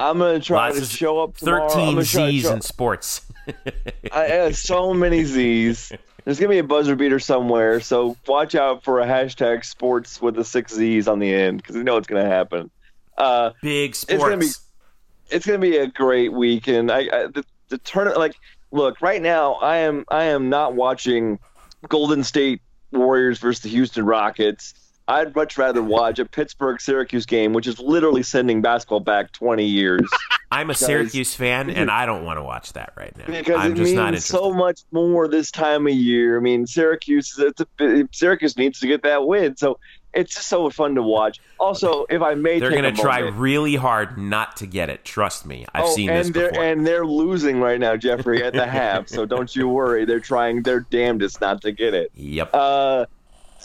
I'm gonna try Lots to show up tomorrow. Thirteen gonna try to Z's show- in sports. I have so many Z's. There's gonna be a buzzer beater somewhere, so watch out for a hashtag sports with the six Z's on the end because you know it's gonna happen. Uh, Big gonna be- it's gonna be a great weekend. I, I the, the tournament, like, look, right now, I am I am not watching Golden State Warriors versus the Houston Rockets. I'd much rather watch a Pittsburgh Syracuse game, which is literally sending basketball back 20 years. I'm a Syracuse fan, and I don't want to watch that right now. because I'm it just means not interested. so much more this time of year. I mean, Syracuse it's a, Syracuse needs to get that win, so it's just so fun to watch. Also, if I may, They're going to try really hard not to get it. Trust me. I've oh, seen and this they're before. and they're losing right now, Jeffrey, at the half. So don't you worry. They're trying their damnedest not to get it. yep. Uh,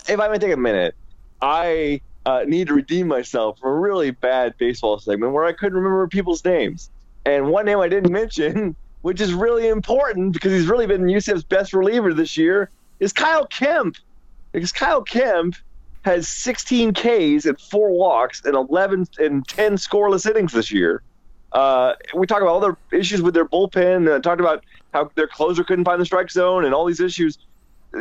if I may take a minute, I uh, need to redeem myself from a really bad baseball segment where I couldn't remember people's names. And one name I didn't mention, which is really important because he's really been UCF's best reliever this year, is Kyle Kemp. Because Kyle Kemp has 16 Ks and four walks and 11 and 10 scoreless innings this year. Uh, we talk about all their issues with their bullpen. Uh, talked about how their closer couldn't find the strike zone and all these issues.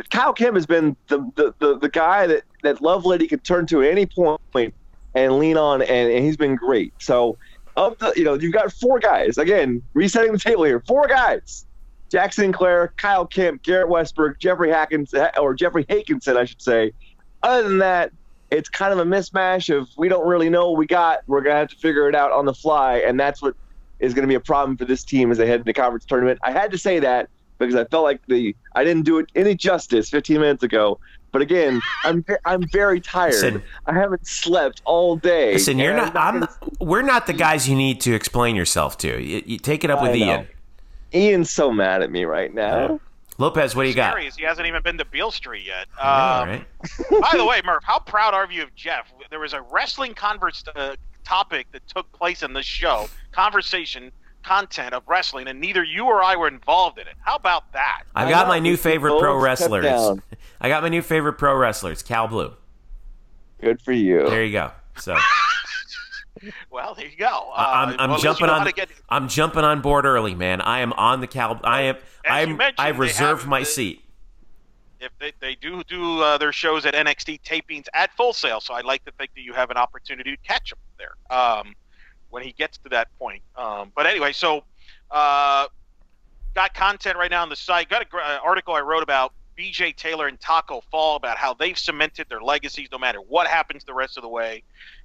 Kyle Kemp has been the, the, the, the guy that, that Lovelady could turn to at any point and lean on, and, and he's been great. So, of the, you know, you've got four guys. Again, resetting the table here. Four guys. Jackson Sinclair, Kyle Kemp, Garrett Westberg, Jeffrey Hackins, or Jeffrey Hakinson, I should say. Other than that, it's kind of a mismatch of we don't really know what we got. We're gonna have to figure it out on the fly, and that's what is going to be a problem for this team as they head into the conference tournament. I had to say that because I felt like the I didn't do it any justice 15 minutes ago. But again, I'm I'm very tired. Listen. I haven't slept all day. Listen, you're and not. I'm. We're not the guys you need to explain yourself to. You, you take it up with Ian. Ian's so mad at me right now. Lopez, what do you got? He hasn't even been to Beale Street yet. I Um, right? By the way, Murph, how proud are you of Jeff? There was a wrestling converse uh, topic that took place in this show, conversation, content of wrestling, and neither you or I were involved in it. How about that? I've got my new favorite pro wrestlers. I got my new favorite pro wrestlers, Cal Bloom. Good for you. There you go. So Well, there you go. Uh, I'm, I'm well, at least you jumping know on. get- I'm jumping on board early, man. I am on the Cal. I am. As I'm. I've reserved my the- seat. if they, they do do uh, their shows at NXT tapings at Full Sail, so I'd like to think that you have an opportunity to catch him there um, when he gets to that point. Um, but anyway, so uh, got content right now on the site. Got an article I wrote about BJ Taylor and Tacko Fall about how they've cemented their legacies no matter what happens the rest of the way,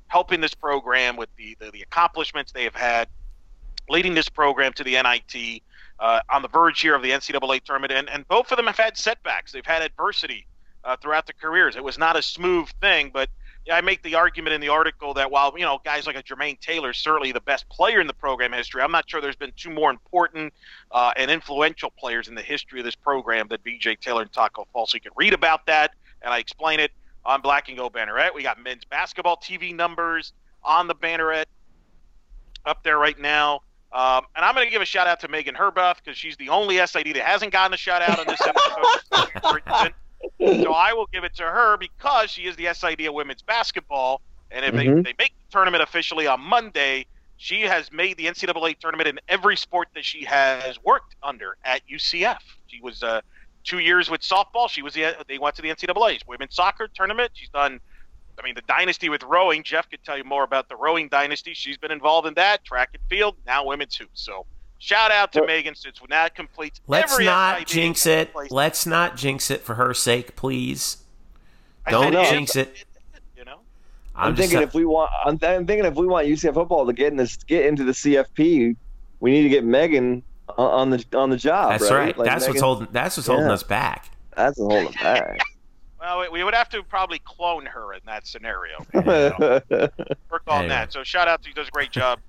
helping this program with the, the, the accomplishments they have had, leading this program to the NIT uh, on the verge here of the NCAA tournament, and, and both of them have had setbacks. They've had adversity uh, throughout their careers. It was not a smooth thing, but I make the argument in the article that while you know guys like a Jermaine Taylor is certainly the best player in the program history, I'm not sure there's been two more important uh, and influential players in the history of this program than BJ Taylor and Tacko Fall. So you can read about that, and I explain it on Black and Gold Banneret. We got men's basketball TV numbers on the Banneret up there right now. Um, and I'm going to give a shout out to Megan Herbuth because she's the only SID that hasn't gotten a shout out on this episode. So I will give it to her because she is the SID of women's basketball. And if Mhm. they, they make the tournament officially on Monday, she has made the NCAA tournament in every sport that she has worked under at UCF. She was uh, two years with softball. She was the, they went to the NCAA's women's soccer tournament. She's done. I mean, the dynasty with rowing. Jeff could tell you more about the rowing dynasty. She's been involved in that track and field. Now women's hoops. So shout out to Well- Megan since when that completes. Let's every not SID jinx it. Let's not jinx it for her sake, please. I Don't said jinx it. You know. I'm, I'm, just thinking if we want, I'm, I'm thinking if we want UCF football to get in this, get into the CFP, we need to get Megan on on the on the job. that's right. Like that's what's holding. That's what's holding Yeah. us back. That's a whole back. Well, we- we would have to probably clone her in that scenario. Work on Anyway. that. So shout out to he does a great job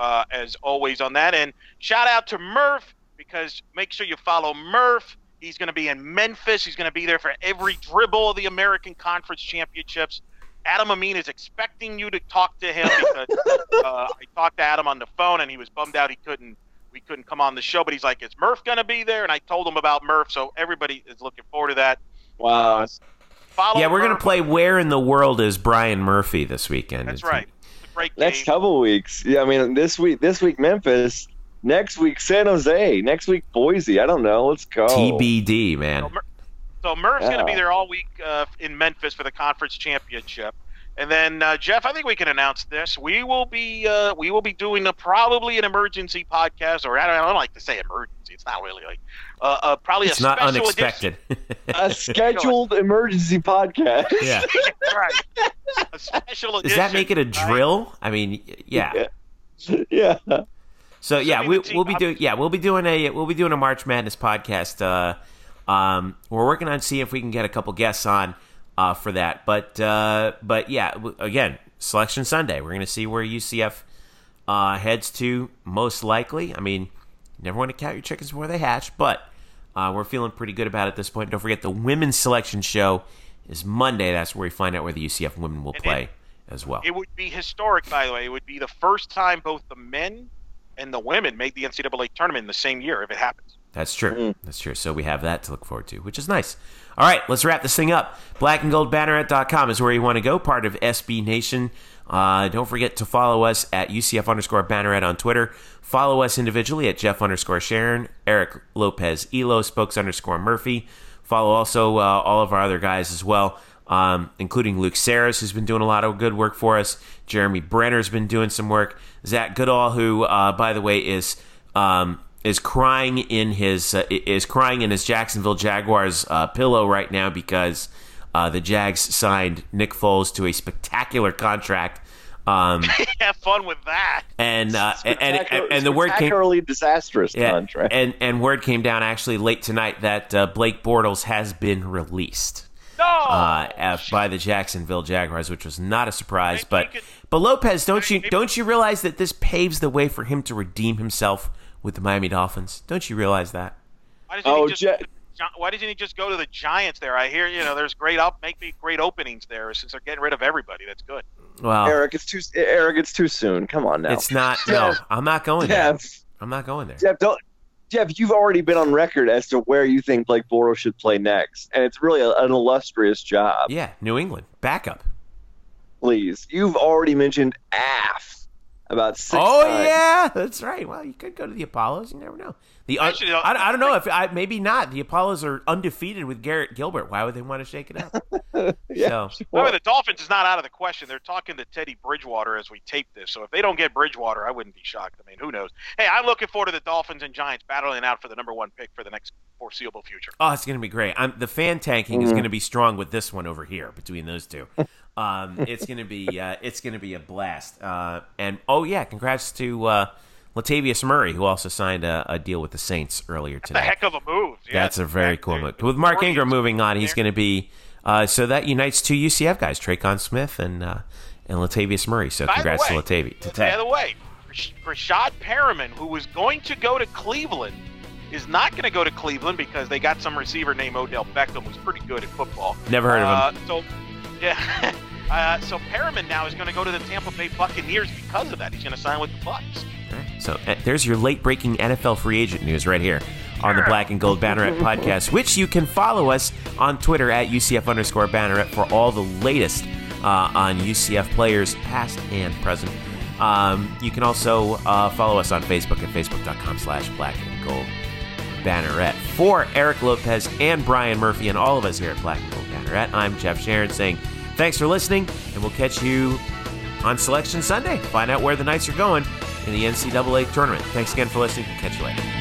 uh, as always on that. And shout out to Murph because make sure you follow Murph. He's going to be in Memphis. He's going to be there for every dribble of the American Conference Championships. Adam Amin is expecting you to talk to him because uh, I talked to Adam on the phone and he was bummed out he couldn't we couldn't come on the show. But he's like, "Is Murph going to be there?" And I told him about Murph, so everybody is looking forward to that. wow. Follow Yeah, we're gonna play "Where in the World is Brian Murphy" this weekend. That's It's- right. It's a great game. Next couple weeks. Yeah, I mean this week. This week Memphis. Next week San Jose. Next week Boise. I don't know. Let's go. TBD, man. So, Mur- so Murph's going to be there all week uh, in Memphis for the conference championship, and then uh, Jeff, I think we can announce this. We will be uh, we will be doing a, probably an emergency podcast, or I don't, I don't like to say emergency. It's not really like uh, uh, probably It's a not special unexpected. A scheduled emergency podcast. yeah. Right. A special edition. Does that make it a right? drill? I mean, yeah. yeah. So yeah, me we, we'll be doing yeah we'll be doing a we'll be doing a March Madness podcast. Uh, um, we're working on seeing if we can get a couple guests on uh, for that. But uh, but yeah, again, Selection Sunday. We're going to see where UCF uh, heads to most likely. I mean, never want to count your chickens before they hatch, but uh, we're feeling pretty good about it at this point. Don't forget the women's selection show is Monday. That's where we find out where the UCF women will And play as well. It would be historic, by the way. It would be the first time both the men and the women made the NCAA tournament in the same year if it happens. That's true. That's true. So we have that to look forward to, which is nice. All right, let's wrap this thing up. Blackandgoldbanneret.com is where you want to go, part of SB Nation. Uh, don't forget to follow us at UCF underscore Banneret on Twitter. Follow us individually at Jeff underscore Sharon, Eric Lopez Elo, Spokes underscore Murphy. Follow also uh, all of our other guys as well, um, including Luke Saris, who's been doing a lot of good work for us. Jeremy Brenner's been doing some work. Zach Goodall, who, uh, by the way, is um, is crying in his uh, is crying in his Jacksonville Jaguars uh, pillow right now because uh, the Jags signed Nick Foles to a spectacular contract. Um, Have fun with that. and, uh, and, and and the word came spectacularly disastrous yeah, contract. and and word came down actually late tonight that uh, Blake Bortles has been released No. uh, by the Jacksonville Jaguars, which was not a surprise. But could- but Lopez, don't you don't you realize that this paves the way for him to redeem himself with the Miami Dolphins? Don't you realize that? Why doesn't Oh, he just? Je- why doesn't he just go to the Giants there? I hear you know there's great up, make me great openings there since they're getting rid of everybody. That's good. Well, Eric, it's too Eric, it's too soon. Come on now. it's not. No, I'm not going there. Jeff, I'm not going there. Jeff, don't. Jeff, you've already been on record as to where you think Blake Bortles should play next, and it's really a, an illustrious job. Yeah, New England backup. Please, you've already mentioned AF about six Oh times. yeah, that's right. Well, you could go to the Apollos. You never know. The Actually, uh, I, I don't know if I, maybe not. The Apollos are undefeated with Garrett Gilbert. Why would they want to shake it up? Yeah, So- By the way, the Dolphins is not out of the question. They're talking to Teddy Bridgewater as we tape this. So if they don't get Bridgewater, I wouldn't be shocked. I mean, who knows? Hey, I'm looking forward to the Dolphins and Giants battling out for the number one pick for the next foreseeable future. Oh, it's going to be great. I'm, the fan tanking Mm. is going to be strong with this one over here between those two. Um, it's going to be uh, it's to be a blast. Uh, and oh yeah, congrats to uh, Latavius Murray who also signed a, a deal with the Saints earlier That's a today. heck of a move. Yeah, That's a very cool move. With Mark Ingram moving on, he's going to be uh, so that unites two UCF guys, Tre'Quan Smith and uh, and Latavius Murray. So By congrats to Latavius. By the way, Rash- Rashad Perriman, who was going to go to Cleveland, is not going to go to Cleveland because they got some receiver named Odell Beckham, who's pretty good at football. Never heard of him. Uh, so, yeah. Uh, so Perriman now is going to go to the Tampa Bay Buccaneers because of that. He's going to sign with the Bucks. So uh, there's your late breaking NFL free agent news right here on the Black and Gold Banneret podcast, which you can follow us on Twitter at UCF underscore Banneret for all the latest uh, on UCF players, past and present. Um, you can also uh, follow us on Facebook at facebook.com slash black and gold banneret. For Eric Lopez and Brian Murphy and all of us here at Black and Gold Banneret, I'm Jeff Sharon saying thanks for listening, and we'll catch you on Selection Sunday. Find out where the Knights are going in the NCAA tournament. Thanks again for listening. And catch you later.